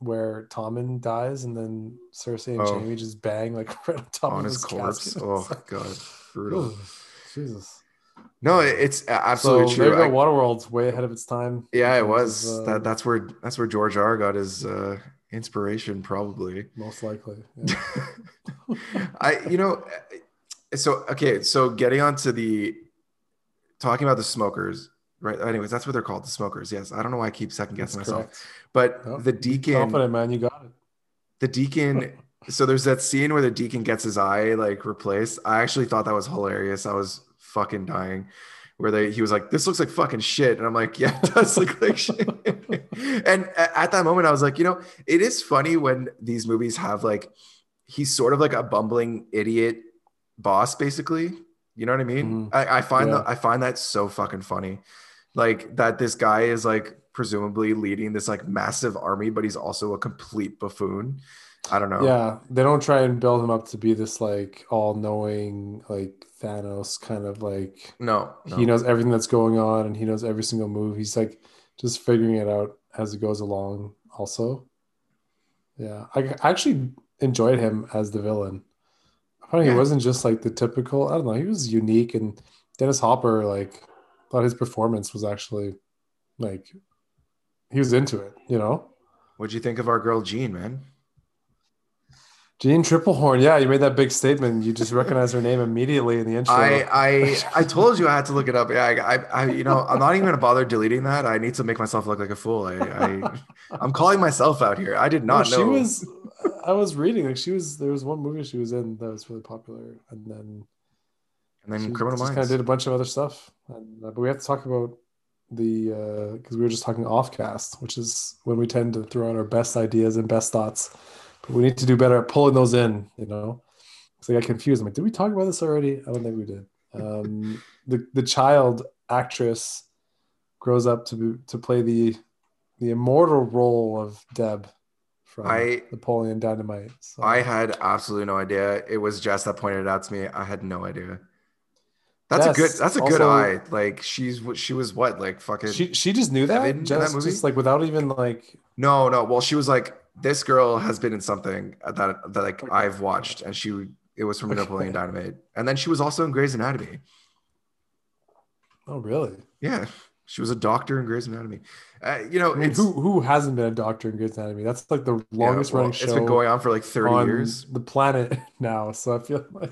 Speaker 6: where Tommen dies and then Cersei and
Speaker 5: Oh.
Speaker 6: Jaime just bang like right on top
Speaker 5: on
Speaker 6: of
Speaker 5: his
Speaker 6: his
Speaker 5: corpse.
Speaker 6: casket.
Speaker 5: Oh god, brutal.
Speaker 6: "Ugh, Jesus.
Speaker 5: No, it's absolutely
Speaker 6: so
Speaker 5: true.
Speaker 6: There you
Speaker 5: I-
Speaker 6: go. Waterworld's way ahead of its time.
Speaker 5: yeah, it was.
Speaker 6: of,
Speaker 5: that
Speaker 6: um,
Speaker 5: that's where that's where George R. got his uh, inspiration, probably.
Speaker 6: most likely. yeah.
Speaker 5: I, you know, so okay, so getting onto the talking about the smokers, right? Anyways, that's what they're called, the smokers. Yes, I don't know why I keep second guessing
Speaker 6: That's
Speaker 5: myself,
Speaker 6: correct.
Speaker 5: but
Speaker 6: No,
Speaker 5: the deacon,
Speaker 6: Confident man, you got it.
Speaker 5: the deacon. So there's that scene where the deacon gets his eye like replaced. I actually thought that was hilarious. I was fucking dying. Where they he was like, "This looks like fucking shit," and I'm like, "Yeah, it does look like shit." and at that moment, I was like, you know, it is funny when these movies have like, he's sort of like a bumbling idiot boss, basically. You know what I mean?
Speaker 6: Mhm.
Speaker 5: I, I find
Speaker 6: Yeah.
Speaker 5: that I find that so fucking funny, like that this guy is like presumably leading this like massive army, but he's also a complete buffoon. I don't know.
Speaker 6: Yeah, they don't try and build him up to be this like all-knowing like Thanos kind of like
Speaker 5: No, no.
Speaker 6: he knows everything that's going on and he knows every single move. He's like just figuring it out as it goes along. Also, yeah, I actually enjoyed him as the villain. I thought he
Speaker 5: Yeah.
Speaker 6: wasn't just like the typical. I don't know. He was unique, and Dennis Hopper like thought his performance was actually like he was into it. You know.
Speaker 5: What'd you think of our girl Jeanne, man?
Speaker 6: Jeanne Tripplehorn, yeah, you made that big statement. You just recognize her name immediately in the intro.
Speaker 5: I I I told you I had to look it up. Yeah, I, I, I you know I'm not even gonna bother deleting that. I need to make myself look like a fool. I, I I'm calling myself out here. I did
Speaker 6: No,
Speaker 5: not
Speaker 6: she
Speaker 5: know.
Speaker 6: was. I was reading like she was. There was one movie she was in that was really popular, and then
Speaker 5: and then
Speaker 6: she
Speaker 5: Criminal
Speaker 6: just kind of did a bunch of other stuff. And, uh, but we have to talk about the uh because we were just talking off cast, which is when we tend to throw out our best ideas and best thoughts. But we need to do better at pulling those in. You know, so I got confused. I'm like, did we talk about this already? I don't think we did. Um, the the child actress grows up to be, to play the the immortal role of Deb from
Speaker 5: I-
Speaker 6: Napoleon Dynamite. So
Speaker 5: I had absolutely no idea. It was Jess that pointed it out to me. I had no idea. That's a good. That's a good eye. Like she's she was what like fucking.
Speaker 6: she she just knew that
Speaker 5: in that
Speaker 6: just,
Speaker 5: movie?
Speaker 6: just like without even like
Speaker 5: no, no. Well, she was like this girl has been in something that that like I've watched, and she it was from
Speaker 6: Okay.
Speaker 5: Napoleon Dynamite, and then she was also in Grey's Anatomy.
Speaker 6: oh really
Speaker 5: Yeah, she was a doctor in Grey's Anatomy. Uh, you know,
Speaker 6: I mean,
Speaker 5: it's
Speaker 6: who who hasn't been a doctor in Grey's Anatomy? That's like the
Speaker 5: yeah,
Speaker 6: longest
Speaker 5: well,
Speaker 6: running show.
Speaker 5: It's been going on for like thirty
Speaker 6: on
Speaker 5: years.
Speaker 6: the planet now. So I feel like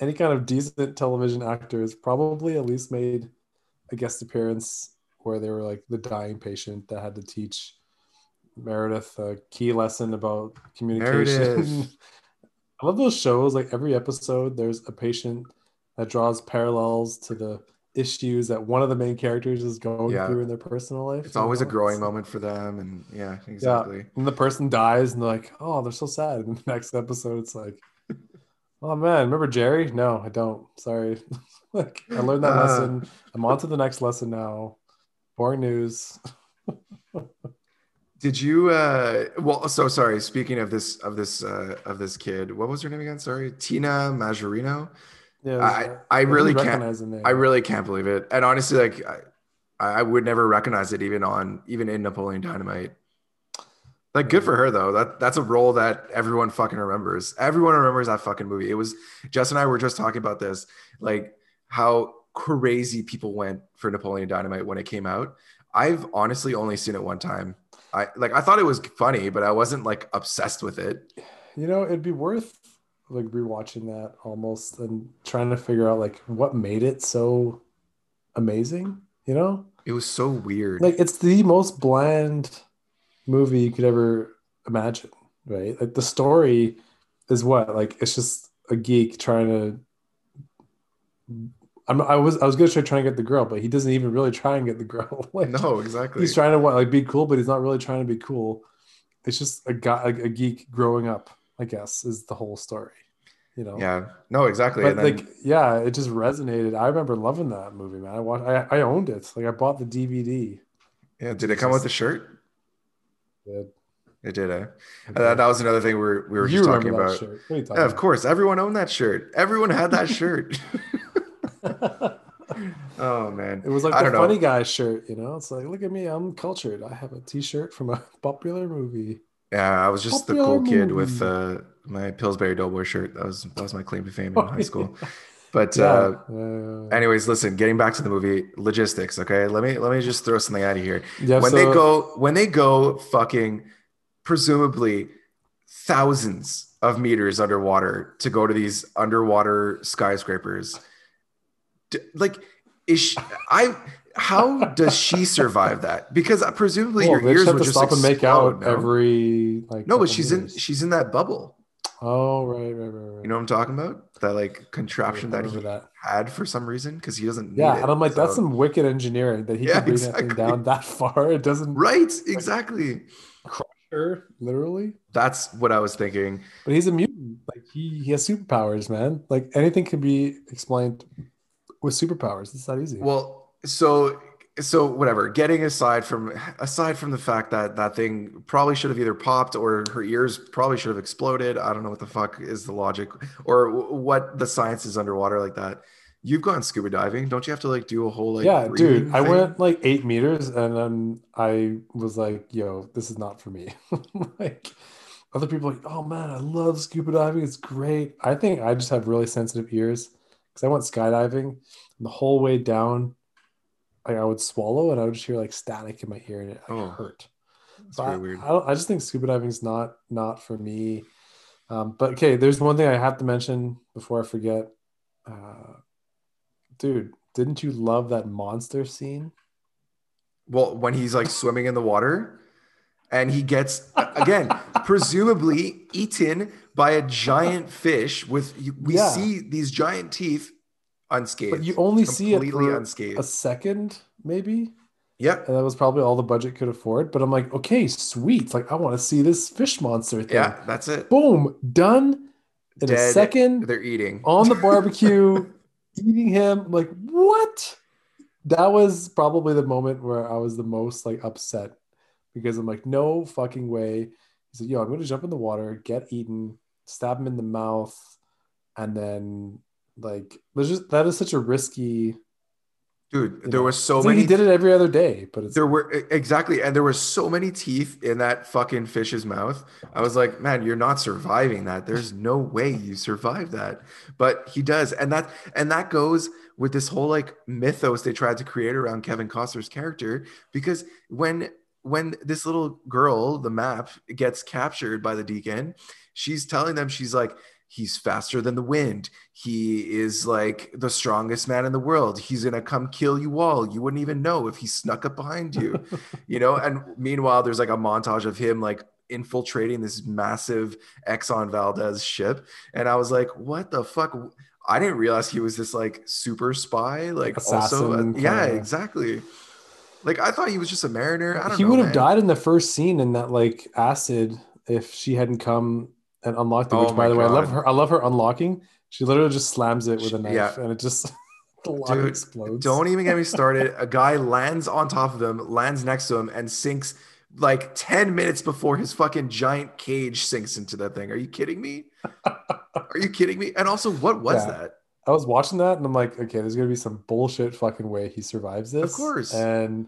Speaker 6: any kind of decent television actor has probably at least made a guest appearance where they were like the dying patient that had to teach Meredith a key lesson about communication. I love those shows. Like every episode, there's a patient that draws parallels to the issues that one of the main characters is going
Speaker 5: Yeah.
Speaker 6: through in their personal life.
Speaker 5: It's always a growing
Speaker 6: It's-
Speaker 5: moment for them, and yeah, exactly.
Speaker 6: yeah. And the person dies, and they're like, "Oh, they're so sad." And the next episode, it's like, "Oh man, remember Jerry? No, I don't. Sorry. like, I learned that
Speaker 5: Uh.
Speaker 6: lesson. I'm on to the next lesson now. Boring news.
Speaker 5: Did you? uh Well, so sorry. Speaking of this, of this, uh of this kid, what was her name again? Sorry, Tina Majorino.
Speaker 6: Yeah,
Speaker 5: I, I really can't.
Speaker 6: recognize the name.
Speaker 5: I really can't believe it. And honestly, like I, I would never recognize it even on even in Napoleon Dynamite. Like good for her though. That that's a role that everyone fucking remembers. Everyone remembers that fucking movie. It was Jess and I were just talking about this, like how crazy people went for Napoleon Dynamite when it came out. I've honestly only seen it one time. I like I thought it was funny, but I wasn't like obsessed with it.
Speaker 6: You know, it'd be worth like rewatching that almost and trying to figure out like what made it so amazing. You know,
Speaker 5: It was so weird.
Speaker 6: like it's the most bland movie you could ever imagine, right? Like the story is what like it's just a geek trying to. I'm, I was I was gonna try trying to get the girl, but he doesn't even really try and get the girl. like,
Speaker 5: no, exactly.
Speaker 6: he's trying to what like be cool, but he's not really trying to be cool. It's just a guy, a, a geek growing up. I guess is the whole story. You know.
Speaker 5: yeah. No, exactly.
Speaker 6: But
Speaker 5: and then,
Speaker 6: like, yeah, it just resonated. I remember loving that movie, man. I watched. I, I owned it. Like, I bought the DVD.
Speaker 5: yeah, did it come with the shirt?
Speaker 6: Did.
Speaker 5: It did, eh? That, that was another thing we were, we were
Speaker 6: You
Speaker 5: just talking about.
Speaker 6: shirt. What are you talking
Speaker 5: Yeah, of course. Everyone owned that shirt. Everyone had that shirt. oh man.
Speaker 6: It was like
Speaker 5: I
Speaker 6: the
Speaker 5: don't know.
Speaker 6: funny guy shirt. You know, it's like, look at me, I'm cultured. I have a T-shirt from a popular movie.
Speaker 5: Yeah, I was just the
Speaker 6: Popular
Speaker 5: cool kid with uh, my Pillsbury Doughboy shirt. That was that was my claim to fame in
Speaker 6: Oh,
Speaker 5: high school. But
Speaker 6: Yeah.
Speaker 5: uh, anyways, listen. Getting back to the movie logistics. Okay, let me let me just throw something out of here.
Speaker 6: Yeah,
Speaker 5: when they go when they go fucking presumably thousands of meters underwater to go to these underwater skyscrapers. D- like is she, I how does she survive that? Because presumably
Speaker 6: well,
Speaker 5: your ears would just
Speaker 6: stop and make out
Speaker 5: no?
Speaker 6: every like.
Speaker 5: No, but she's in she's in that bubble.
Speaker 6: Oh right, right, right, right.
Speaker 5: You know what I'm talking about? That like contraption that he
Speaker 6: that.
Speaker 5: had for some reason because he doesn't.
Speaker 6: Yeah,
Speaker 5: need it,
Speaker 6: and I'm like, that's some wicked engineering that he
Speaker 5: Yeah,
Speaker 6: can bring that thing down that far. It doesn't
Speaker 5: right. Exactly.
Speaker 6: her literally.
Speaker 5: That's what I was thinking.
Speaker 6: But he's a mutant. Like he, he has superpowers, man. Like anything can be explained with superpowers. It's that easy.
Speaker 5: Well, so so whatever. Getting aside from aside from the fact that that thing probably should have either popped or her ears probably should have exploded. I don't know what the fuck is the logic or what the science is underwater like that. You've gone scuba diving, don't you have to like do a whole like
Speaker 6: yeah, dude.
Speaker 5: breathing
Speaker 6: I went like eight meters and then I was like, yo, this is not for me. like other people like, oh man, I love scuba diving. It's great. I think I just have really sensitive ears because I went skydiving the whole way down, like I would swallow and I would just hear like static in my ear and it like,
Speaker 5: Oh.
Speaker 6: hurt. So I,
Speaker 5: weird.
Speaker 6: I, I just think scuba diving is not not for me. Um, but okay, there's one thing I have to mention before I forget. Uh, dude, didn't you love that monster scene?
Speaker 5: Well, when he's like swimming in the water and he gets again presumably eaten by a giant fish with we
Speaker 6: Yeah.
Speaker 5: see these giant teeth unscathed.
Speaker 6: But you only see it for
Speaker 5: unscathed.
Speaker 6: a second, maybe.
Speaker 5: Yep.
Speaker 6: And that was probably all the budget could afford. But I'm like, okay, sweet. Like, I want to see this fish monster thing.
Speaker 5: Yeah, that's it.
Speaker 6: Boom, done in a second.
Speaker 5: They're eating.
Speaker 6: on the barbecue, eating him. I'm like, what? That was probably the moment where I was the most like upset because I'm like, no fucking way. He said, yo, I'm going to jump in the water, get eaten, stab him in the mouth, and then like, there's just that is such a risky.
Speaker 5: Dude, there
Speaker 6: know.
Speaker 5: was so
Speaker 6: It's like
Speaker 5: many
Speaker 6: He did it every other day, but it's
Speaker 5: There were exactly, and there were so many teeth in that fucking fish's mouth. I was like, man, you're not surviving that. There's no way you survive that. But he does, and that and that goes with this whole like mythos they tried to create around Kevin Costner's character. Because when when this little girl, the map, gets captured by the deacon, she's telling them she's like. He's faster than the wind. He is like the strongest man in the world. He's gonna come kill you all. You wouldn't even know if he snuck up behind you, you know. And meanwhile, there's like a montage of him like infiltrating this massive Exxon Valdez ship, and I was like, "What the fuck?" I didn't realize he was this like super spy. Like also,
Speaker 6: Assassin
Speaker 5: uh,
Speaker 6: yeah,
Speaker 5: exactly. Like I thought he was just a mariner. I don't
Speaker 6: he
Speaker 5: know.
Speaker 6: would have
Speaker 5: man.
Speaker 6: died in the first scene in that like acid if she hadn't come and unlocked it.
Speaker 5: Oh
Speaker 6: Which, by the way, I love her. I love her unlocking. She literally just slams it with a knife,
Speaker 5: yeah.
Speaker 6: and it just the log
Speaker 5: Dude,
Speaker 6: explodes.
Speaker 5: Don't even get me started. A guy lands on top of him, lands next to him, and sinks like 10 minutes before his fucking giant cage sinks into that thing. Are you kidding me? Are you kidding me? And also, what was
Speaker 6: Yeah.
Speaker 5: that?
Speaker 6: I was watching that, and I'm like, okay, there's gonna be some bullshit fucking way he survives this.
Speaker 5: Of course.
Speaker 6: and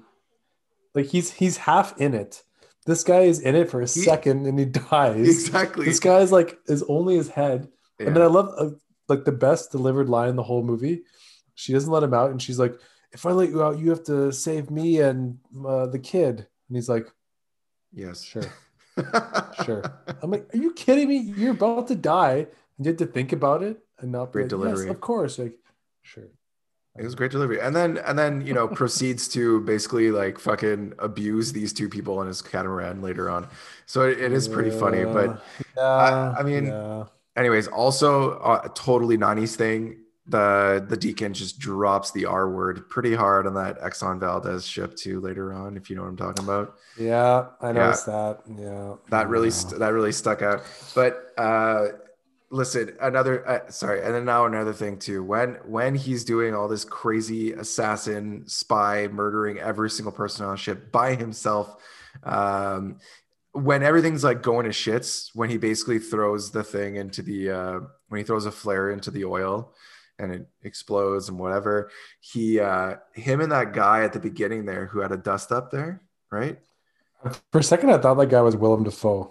Speaker 6: like he's he's half in it. This guy is in it for a
Speaker 5: He-
Speaker 6: second, and he dies.
Speaker 5: Exactly.
Speaker 6: This guy is like is only his head.
Speaker 5: Yeah.
Speaker 6: And then I love uh, like the best delivered line in the whole movie. She doesn't let him out, and she's like, "If I let you out, you have to save me and uh, the kid." And he's like,
Speaker 5: Yes.
Speaker 6: "Sure, sure." I'm like, "Are you kidding me? You're about to die. And you had to think about it and not be
Speaker 5: Great
Speaker 6: like,
Speaker 5: delivery.
Speaker 6: Yes, of course. Like, sure.
Speaker 5: It was great delivery, and then and then you know proceeds to basically like fucking abuse these two people in his catamaran later on. So it, it is pretty funny, but
Speaker 6: Yeah,
Speaker 5: I, I mean,
Speaker 6: yeah.
Speaker 5: anyways, also uh, a totally '90s thing. The the deacon just drops the R word pretty hard on that Exxon Valdez ship too later on, if you know what I'm talking about.
Speaker 6: Yeah, I noticed that. Yeah.
Speaker 5: That really st- that really stuck out. But uh listen, another uh, sorry, and then now another thing too. When when he's doing all this crazy assassin spy murdering every single person on ship by himself, um when everything's like going to shits, when he basically throws the thing into the uh when he throws a flare into the oil and it explodes and whatever, he uh him and that guy at the beginning there who had a dust up there, right?
Speaker 6: For a second, I thought that guy was Willem Dafoe,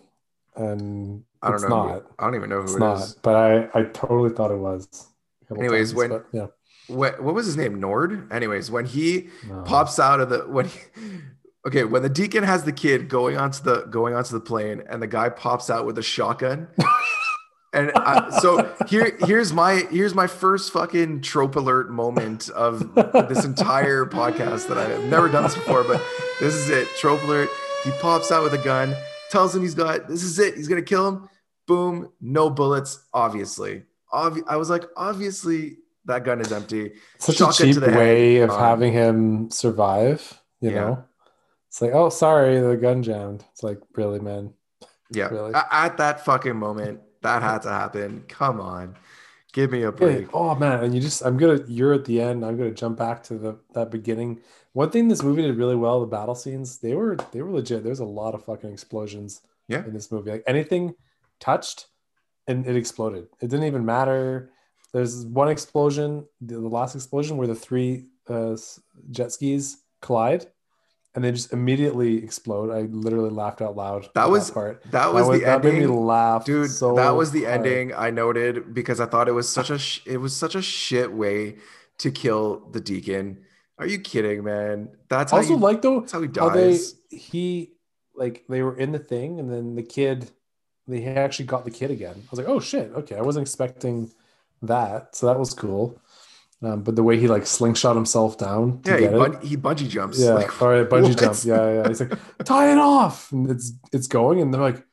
Speaker 6: and
Speaker 5: I don't
Speaker 6: it's
Speaker 5: know.
Speaker 6: not.
Speaker 5: I don't even know who
Speaker 6: It's
Speaker 5: it
Speaker 6: not.
Speaker 5: is.
Speaker 6: But I, I totally thought it was.
Speaker 5: Anyways,
Speaker 6: times,
Speaker 5: when
Speaker 6: but yeah,
Speaker 5: what what was his name? Nord. Anyways, when he
Speaker 6: No.
Speaker 5: pops out of the when he, okay when the deacon has the kid going onto the going onto the plane and the guy pops out with a shotgun. And I, so here, here's my here's my first fucking trope alert moment of this entire podcast that I've never done this before, but this is it. Trope alert. He pops out with a gun, tells him he's got this is it. He's gonna kill him. Boom, no bullets. Obviously, Obvi- I was like, obviously that gun is empty.
Speaker 6: such
Speaker 5: Shotgun
Speaker 6: a cheap
Speaker 5: the head.
Speaker 6: way of
Speaker 5: Um,
Speaker 6: having him survive. You
Speaker 5: Yeah.
Speaker 6: know, it's like, oh, sorry, the gun jammed. It's like, really, man.
Speaker 5: Yeah,
Speaker 6: Really?
Speaker 5: At that fucking moment, that had to happen. Come on, give me a
Speaker 6: Yeah,
Speaker 5: break.
Speaker 6: Oh man, and you just I'm gonna you're at the end. I'm gonna jump back to the that beginning. One thing this movie did really well, the battle scenes, they were they were legit. There's a lot of fucking explosions
Speaker 5: Yeah.
Speaker 6: in this movie. Like anything touched and it exploded. It didn't even matter. There's one explosion, the, last explosion where the three uh, jet skis collide and they just immediately explode. I literally laughed out loud.
Speaker 5: That
Speaker 6: at
Speaker 5: was
Speaker 6: part.
Speaker 5: that was the
Speaker 6: that made me laugh,
Speaker 5: dude.
Speaker 6: So
Speaker 5: that was the
Speaker 6: hard.
Speaker 5: ending. I noted because I thought it was such a sh- it was such a shit way to kill the deacon. Are you kidding, man? That's how
Speaker 6: also
Speaker 5: you,
Speaker 6: like though
Speaker 5: that's how he
Speaker 6: how they he like they were in the thing and then the kid they actually got the kid again. I was like oh shit okay i wasn't expecting that so that was cool. Um, but the way he like slingshot himself down to
Speaker 5: yeah, he, bun- he bungee jumps.
Speaker 6: yeah
Speaker 5: Like,
Speaker 6: or a bungee
Speaker 5: what?
Speaker 6: jump yeah yeah he's like tie it off! And it's it's going and they're like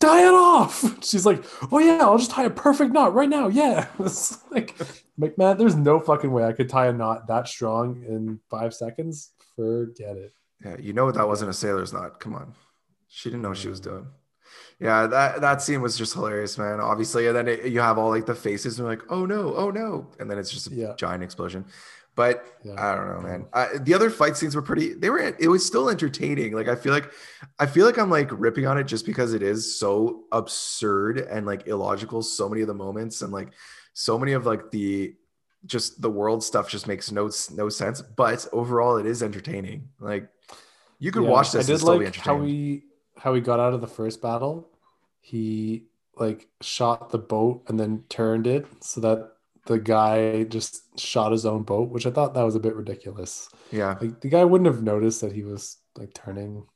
Speaker 6: tie it off! She's like oh yeah i'll just tie a perfect knot right now yeah. It's like like man there's no fucking way i could tie a knot that strong in five seconds. Forget it.
Speaker 5: Yeah, you know that wasn't a sailor's knot. Come on, she didn't know what she was doing. Yeah, that that scene was just hilarious, man. Obviously, and then it, you have all like the faces, and like, "Oh no, oh no," and then it's just a
Speaker 6: Yeah.
Speaker 5: giant explosion. But
Speaker 6: Yeah.
Speaker 5: I don't know, man. I, the other fight scenes were pretty. They were. It was still entertaining. Like I feel like, I feel like I'm like ripping on it just because it is so absurd and like illogical. So many of the moments and like so many of like the just the world stuff just makes no no sense. But overall, it is entertaining. Like you could
Speaker 6: Yeah,
Speaker 5: watch this
Speaker 6: I
Speaker 5: and
Speaker 6: did like how
Speaker 5: entertained.
Speaker 6: How he got out of the first battle. He like shot the boat and then turned it so that the guy just shot his own boat, which I thought that was a bit ridiculous.
Speaker 5: yeah,
Speaker 6: Like the guy wouldn't have noticed that he was like turning.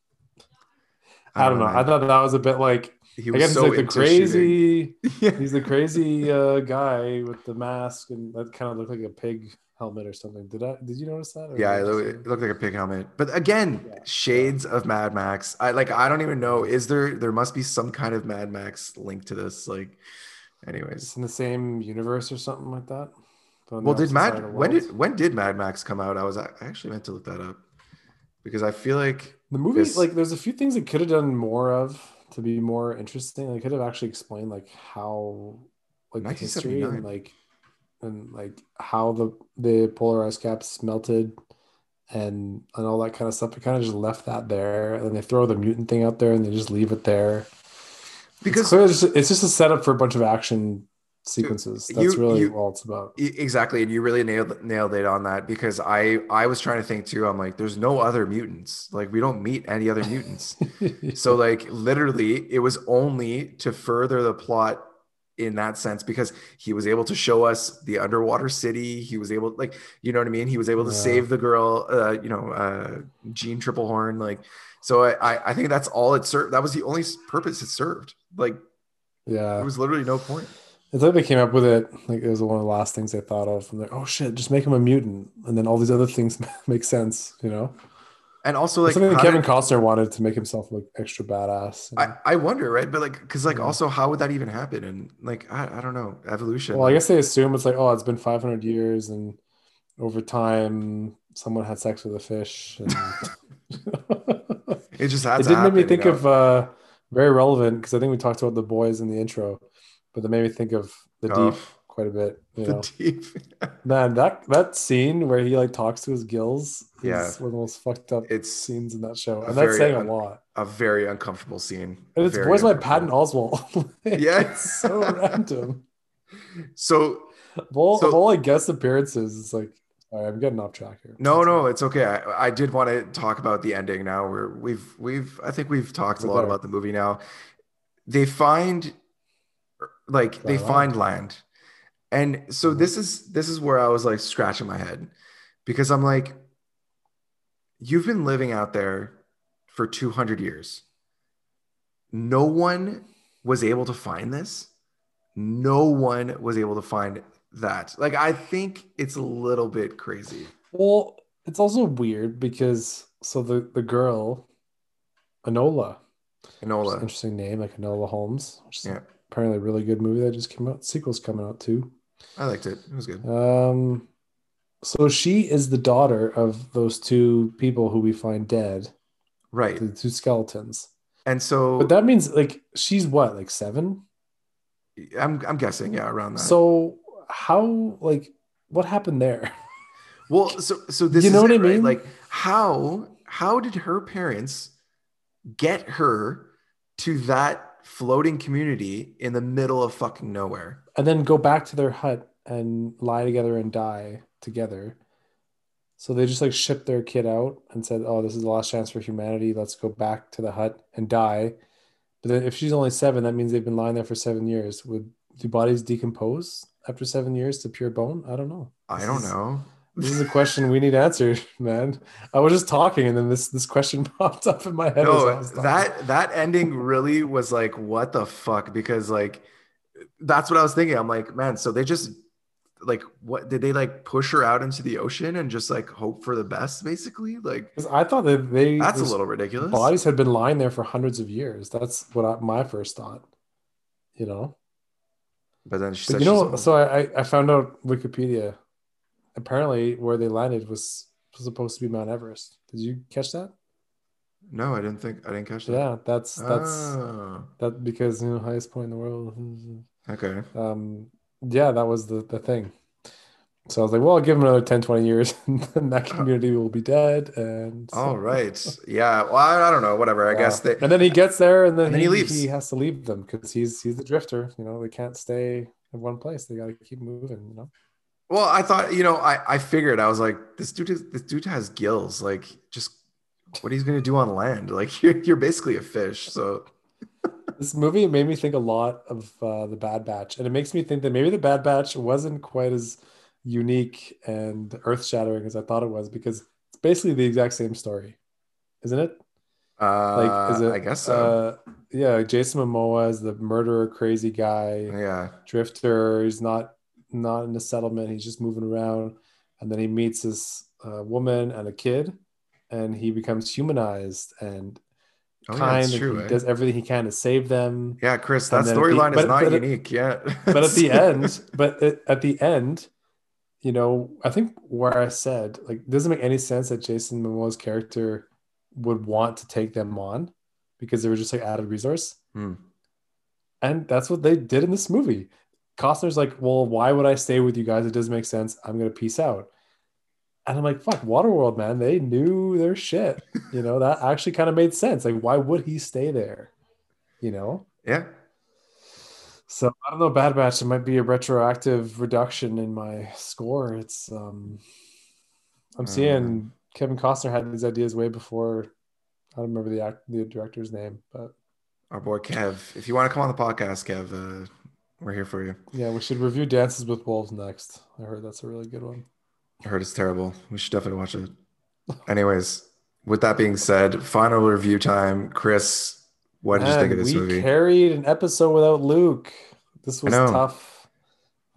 Speaker 6: I don't know. I thought that was a bit like
Speaker 5: he
Speaker 6: I
Speaker 5: was
Speaker 6: guess
Speaker 5: so
Speaker 6: he's like the crazy.
Speaker 5: shooting.
Speaker 6: He's the crazy uh, guy with the mask and that kind of looked like a pig helmet or something. Did I? Did you notice that?
Speaker 5: Yeah, it looked, it looked like a pig helmet. But again,
Speaker 6: Yeah.
Speaker 5: shades of Mad Max. I like. I don't even know. Is there? There must be some kind of Mad Max link to this. Like, anyways.
Speaker 6: It's in the same universe or something like that.
Speaker 5: Well, did Mad? When did when did Mad Max come out? I was I actually meant to look that up because I feel like
Speaker 6: the movie
Speaker 5: this-
Speaker 6: like? There's a few things it could have done more of to be more interesting. They could have actually explained like how like the history and like and like how the the polar ice caps melted and and all that kind of stuff. It kind of just left that there, and then they throw the mutant thing out there, and they just leave it there.
Speaker 5: because
Speaker 6: it's, just, it's just a setup for a bunch of action sequences. That's
Speaker 5: You-
Speaker 6: really
Speaker 5: you-
Speaker 6: all it's about.
Speaker 5: Exactly, and you really nailed nailed it on that because I I was trying to think too. I'm like, there's no other mutants. Like we don't meet any other mutants. so like literally, it was only to further the plot in that sense because he was able to show us the underwater city. He was able, like, you know what I mean. He was able to
Speaker 6: Yeah.
Speaker 5: save the girl, uh, you know, uh, Jeanne Tripplehorn. Like, so I I- I think that's all it served. That was the only purpose it served. Like
Speaker 6: Yeah.
Speaker 5: There was literally no point.
Speaker 6: It's like they came up with it. Like it was one of the last things they thought of. And like, oh shit, just make him a mutant, and then all these other things make sense. You know.
Speaker 5: And also, like
Speaker 6: something that Kevin
Speaker 5: did-
Speaker 6: Costner wanted to make himself look extra badass.
Speaker 5: I, I wonder, right? But like, because like, also, how would that even happen? And like, I, I don't know, evolution.
Speaker 6: Well, I guess they assume it's like, oh, it's been 500 years, and over time, someone had sex with a fish. And
Speaker 5: it just had
Speaker 6: it did make me think
Speaker 5: you know?
Speaker 6: of uh, very relevant because I think we talked about the boys in the intro, but that made me think of the
Speaker 5: Oh.
Speaker 6: deep quite a bit. You
Speaker 5: The
Speaker 6: know?
Speaker 5: Deep.
Speaker 6: Man, that that scene where he like talks to his gills
Speaker 5: Yeah.
Speaker 6: is one of the most fucked up
Speaker 5: It's
Speaker 6: scenes in that show, and that's saying
Speaker 5: un-
Speaker 6: a lot.
Speaker 5: a very uncomfortable scene.
Speaker 6: And it's voiced by. Patton Oswalt.
Speaker 5: Yeah.
Speaker 6: it's so random.
Speaker 5: So
Speaker 6: all,
Speaker 5: So-
Speaker 6: of all like guest appearances, it's like, all right, I'm getting off track here.
Speaker 5: no, no, it's okay. I, I did want to talk about the ending now. Where we've we've I think we've talked a lot about the movie now. They find like they find land. And so mm-hmm. this is this is where I was like scratching my head because I'm like you've been living out there for 200 years. No one was able to find this. No one was able to find that. Like I think it's a little bit crazy.
Speaker 6: Well, it's also weird because so the the girl, Enola, which is an
Speaker 5: Enola.
Speaker 6: interesting name, like Enola Holmes, which is
Speaker 5: Yeah.
Speaker 6: Apparently a really good movie that just came out. Sequel's coming out too.
Speaker 5: I liked it. It was good.
Speaker 6: Um, so she is the daughter of those two people who we find dead,
Speaker 5: Right.
Speaker 6: the two skeletons.
Speaker 5: And so
Speaker 6: But that means like she's what, like seven?
Speaker 5: I'm I'm guessing, yeah, around that.
Speaker 6: So how like what happened there?
Speaker 5: Well, so so this
Speaker 6: You
Speaker 5: is
Speaker 6: know what
Speaker 5: it,
Speaker 6: I
Speaker 5: right?
Speaker 6: mean?
Speaker 5: Like how how did her parents get her to that floating community in the middle of fucking nowhere?
Speaker 6: and then go back to their hut and lie together and die together. So they just like shipped their kid out and said, "Oh, this is the last chance for humanity. Let's go back to the hut and die." But then if she's only seven, that means they've been lying there for seven years. Would do bodies decompose after seven years to pure bone? I don't know.
Speaker 5: I don't
Speaker 6: is-
Speaker 5: know.
Speaker 6: This is a question we need answered, man. I was just talking, and then this this question popped up in my head.
Speaker 5: No, that that ending really was like, what the fuck? Because like that's what I was thinking. I'm like, man, so they just like what did they like push her out into the ocean and just like hope for the best, basically? Like,
Speaker 6: I thought that they
Speaker 5: that's a little ridiculous.
Speaker 6: bodies had been lying there for hundreds of years. That's what I, my first thought. You know,
Speaker 5: But then she
Speaker 6: but
Speaker 5: said
Speaker 6: you know. So I I found out Wikipedia. Apparently, where they landed was supposed to be Mount Everest. Did you catch that?
Speaker 5: no, I didn't think I didn't catch that.
Speaker 6: Yeah, that's that's
Speaker 5: Oh,
Speaker 6: that because you know highest point in the world.
Speaker 5: okay.
Speaker 6: Um, yeah, that was the the thing. So I was like, well, I'll give him another 10, 20 years, and then that community will be dead. And so-
Speaker 5: All right. Yeah. Well, I, I don't know. Whatever. I
Speaker 6: Yeah.
Speaker 5: guess they.
Speaker 6: and then he gets there, and then,
Speaker 5: And then
Speaker 6: he,
Speaker 5: he leaves.
Speaker 6: He has to leave them because he's he's the drifter. You know, they can't stay in one place. They got to keep moving. You know.
Speaker 5: Well, I thought you know, I I figured I was like, this dude is, this dude has gills. Like, just what he's gonna do on land? Like, you're you're basically a fish. So
Speaker 6: This movie made me think a lot of uh, the Bad Batch, and it makes me think that maybe the Bad Batch wasn't quite as unique and earth shattering as I thought it was because it's basically the exact same story, isn't it?
Speaker 5: uh,
Speaker 6: Like, is it?
Speaker 5: I guess so.
Speaker 6: Uh, yeah, Jason Momoa is the murderer, crazy guy.
Speaker 5: yeah.
Speaker 6: drifter. He's not not in the settlement. He's just moving around, and then he meets this uh, woman and a kid, and he becomes humanized and
Speaker 5: Oh, yeah,
Speaker 6: kind. and
Speaker 5: true.
Speaker 6: he
Speaker 5: eh?
Speaker 6: does everything he can to save them.
Speaker 5: Yeah, Chris,
Speaker 6: And
Speaker 5: that storyline is not
Speaker 6: but at-
Speaker 5: unique. Yeah.
Speaker 6: But at the end, but at, at the end, you know, I think where I said like, it doesn't make any sense that Jason Momoa's character would want to take them on because they were just like added resource.
Speaker 5: Hmm.
Speaker 6: And that's what they did in this movie. Costner's like, well, why would I stay with you guys? It doesn't make sense. I'm gonna peace out. And I'm like, fuck, Waterworld, man. They knew their shit. You know, that actually kind of made sense. Like, why would he stay there? You know?
Speaker 5: yeah.
Speaker 6: So I don't know, Bad Batch. It might be a retroactive reduction in my score. It's um I'm seeing Kevin Costner had these ideas way before I don't remember the act the director's name, but
Speaker 5: Our boy Kev. If you want to come on the podcast, Kev, uh, we're here for you.
Speaker 6: yeah, we should review Dances with Wolves next. I heard that's a really good one.
Speaker 5: I heard it's terrible. We should definitely watch it. Anyways, with that being said, final review time. Chris, What did you think of
Speaker 6: Man,
Speaker 5: this
Speaker 6: we
Speaker 5: movie?
Speaker 6: carried an episode without Luke. This was tough.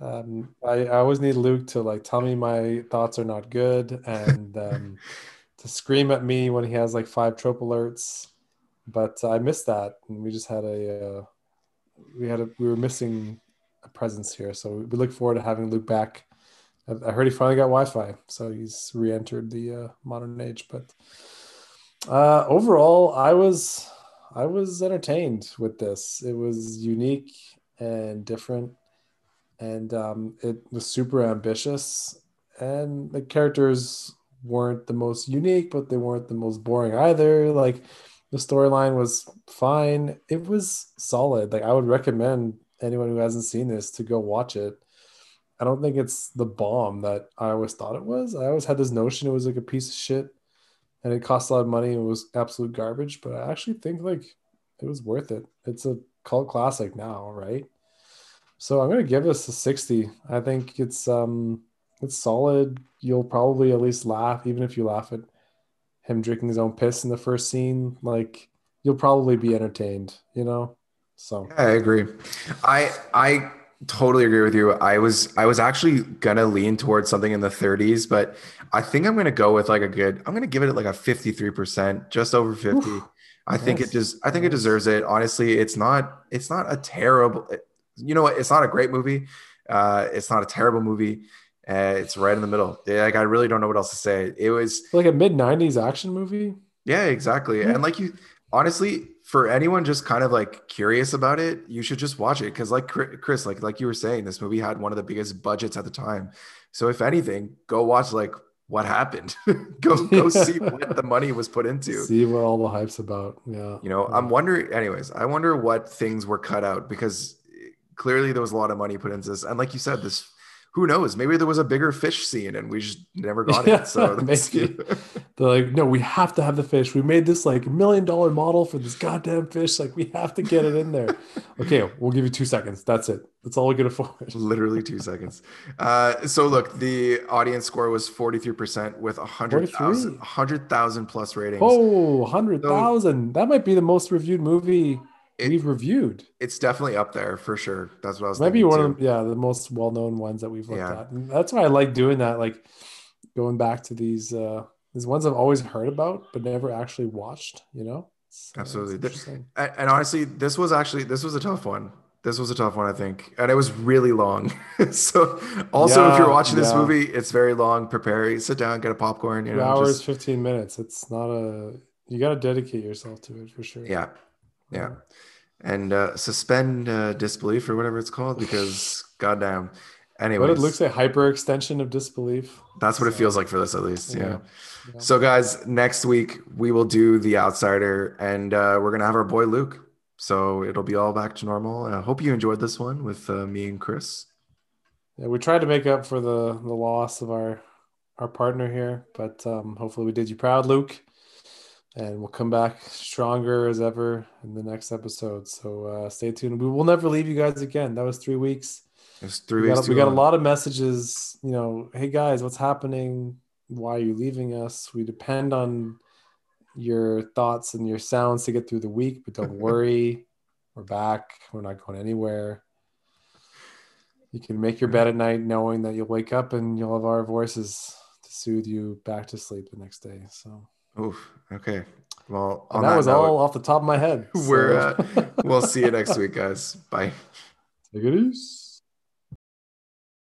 Speaker 6: Um, I, I always need Luke to like tell me my thoughts are not good and um, to scream at me when he has like five trope alerts. But I missed that, and we just had a uh, we had a we were missing a presence here. So we look forward to having Luke back. I I heard he finally got Wi-Fi, so he's re-entered the uh, modern age. But uh, overall, I was I was entertained with this. It was unique and different, and um, it was super ambitious. And the characters weren't the most unique, but they weren't the most boring either. Like the storyline was fine. It was solid. Like I would recommend anyone who hasn't seen this to go watch it. I don't think it's the bomb that I always thought it was. I always had this notion it was like a piece of shit and it cost a lot of money it was absolute garbage, but I actually think like it was worth it. It's a cult classic now, right? So I'm gonna give this a 60. I think it's um it's solid. You'll probably at least laugh, even if you laugh at him drinking his own piss in the first scene. Like you'll probably be entertained, you know? So
Speaker 5: Yeah, I agree. I I totally agree with you. I was I was actually gonna lean towards something in the 30s, but I think I'm gonna go with like a good. I'm gonna give it like a 53 percent, just over 50. I think it just I think it deserves it. Honestly, it's not it's not a terrible. You know what? It's not a great movie. Uh, it's not a terrible movie. Uh, it's right in the middle. Like I really don't know what else to say. It was
Speaker 6: like a mid 90s action movie.
Speaker 5: yeah, exactly. And like you, honestly, for anyone just kind of like curious about it, you should just watch it because, like Chris, like like you were saying, this movie had one of the biggest budgets at the time. So if anything, go watch like what happened. go go see what the money was put into.
Speaker 6: See what all the hype's about. Yeah.
Speaker 5: You know, I'm wondering. Anyways, I wonder what things were cut out because clearly there was a lot of money put into this. And like you said, this. Who knows? Maybe there was a bigger fish scene and we just never got
Speaker 6: Yeah,
Speaker 5: it. So
Speaker 6: maybe. They're like, no, we have to have the fish. We made this like million dollar model for this goddamn fish. Like, we have to get it in there. okay, we'll give you two seconds. That's it. That's all we can afford.
Speaker 5: literally two seconds. Uh, so look, the audience score was 43% with 100,000
Speaker 6: 43?
Speaker 5: 100,000 plus ratings.
Speaker 6: Oh, 100,000. That might be the most reviewed movie we've reviewed.
Speaker 5: It's definitely up there for sure. That's what I was
Speaker 6: Maybe one
Speaker 5: too.
Speaker 6: of yeah, the most well known ones that we've looked
Speaker 5: Yeah.
Speaker 6: at. And that's why I like doing that. Like going back to these, uh, these ones I've always heard about, but never actually watched, you know? It's, uh,
Speaker 5: Absolutely.
Speaker 6: Interesting.
Speaker 5: And, honestly, this was actually this was a tough one. This was a tough one, I think, and it was really long. so, also, if you're watching this
Speaker 6: yeah.
Speaker 5: movie, it's very long. Prepare, sit down, get a popcorn. You
Speaker 6: Two
Speaker 5: know,
Speaker 6: hours,
Speaker 5: just-
Speaker 6: 15 minutes. It's not a, you got to dedicate yourself to it for sure.
Speaker 5: yeah, yeah, and uh, suspend uh, disbelief or whatever it's called because, goddamn. Anyway,
Speaker 6: But it looks like hyper extension of disbelief.
Speaker 5: That's what it feels like for this, at least. Yeah.
Speaker 6: Yeah.
Speaker 5: So, guys, next week we will do The Outsider, and uh, we're gonna have our boy Luke. So it'll be all back to normal. I hope you enjoyed this one with uh, me and Chris.
Speaker 6: Yeah, we tried to make up for the the loss of our our partner here, but um, hopefully we did you proud, Luke. And we'll come back stronger as ever in the next episode. So uh, stay tuned. We will never leave you guys again. That was three weeks.
Speaker 5: It was three
Speaker 6: we
Speaker 5: weeks.
Speaker 6: got, we got a lot of messages. You know, hey guys, what's happening? Why are you leaving us? We depend on your thoughts and your sounds to get through the week, but don't worry, we're back. We're not going anywhere. You can make your bed at night knowing that you'll wake up and you'll have our voices to soothe you back to sleep the next day. So
Speaker 5: Oof. Okay. Well, on
Speaker 6: that, was
Speaker 5: note,
Speaker 6: all off the top of my head.
Speaker 5: We're
Speaker 6: so-
Speaker 5: uh, we'll see you next week, guys. Bye.
Speaker 6: Take it easy.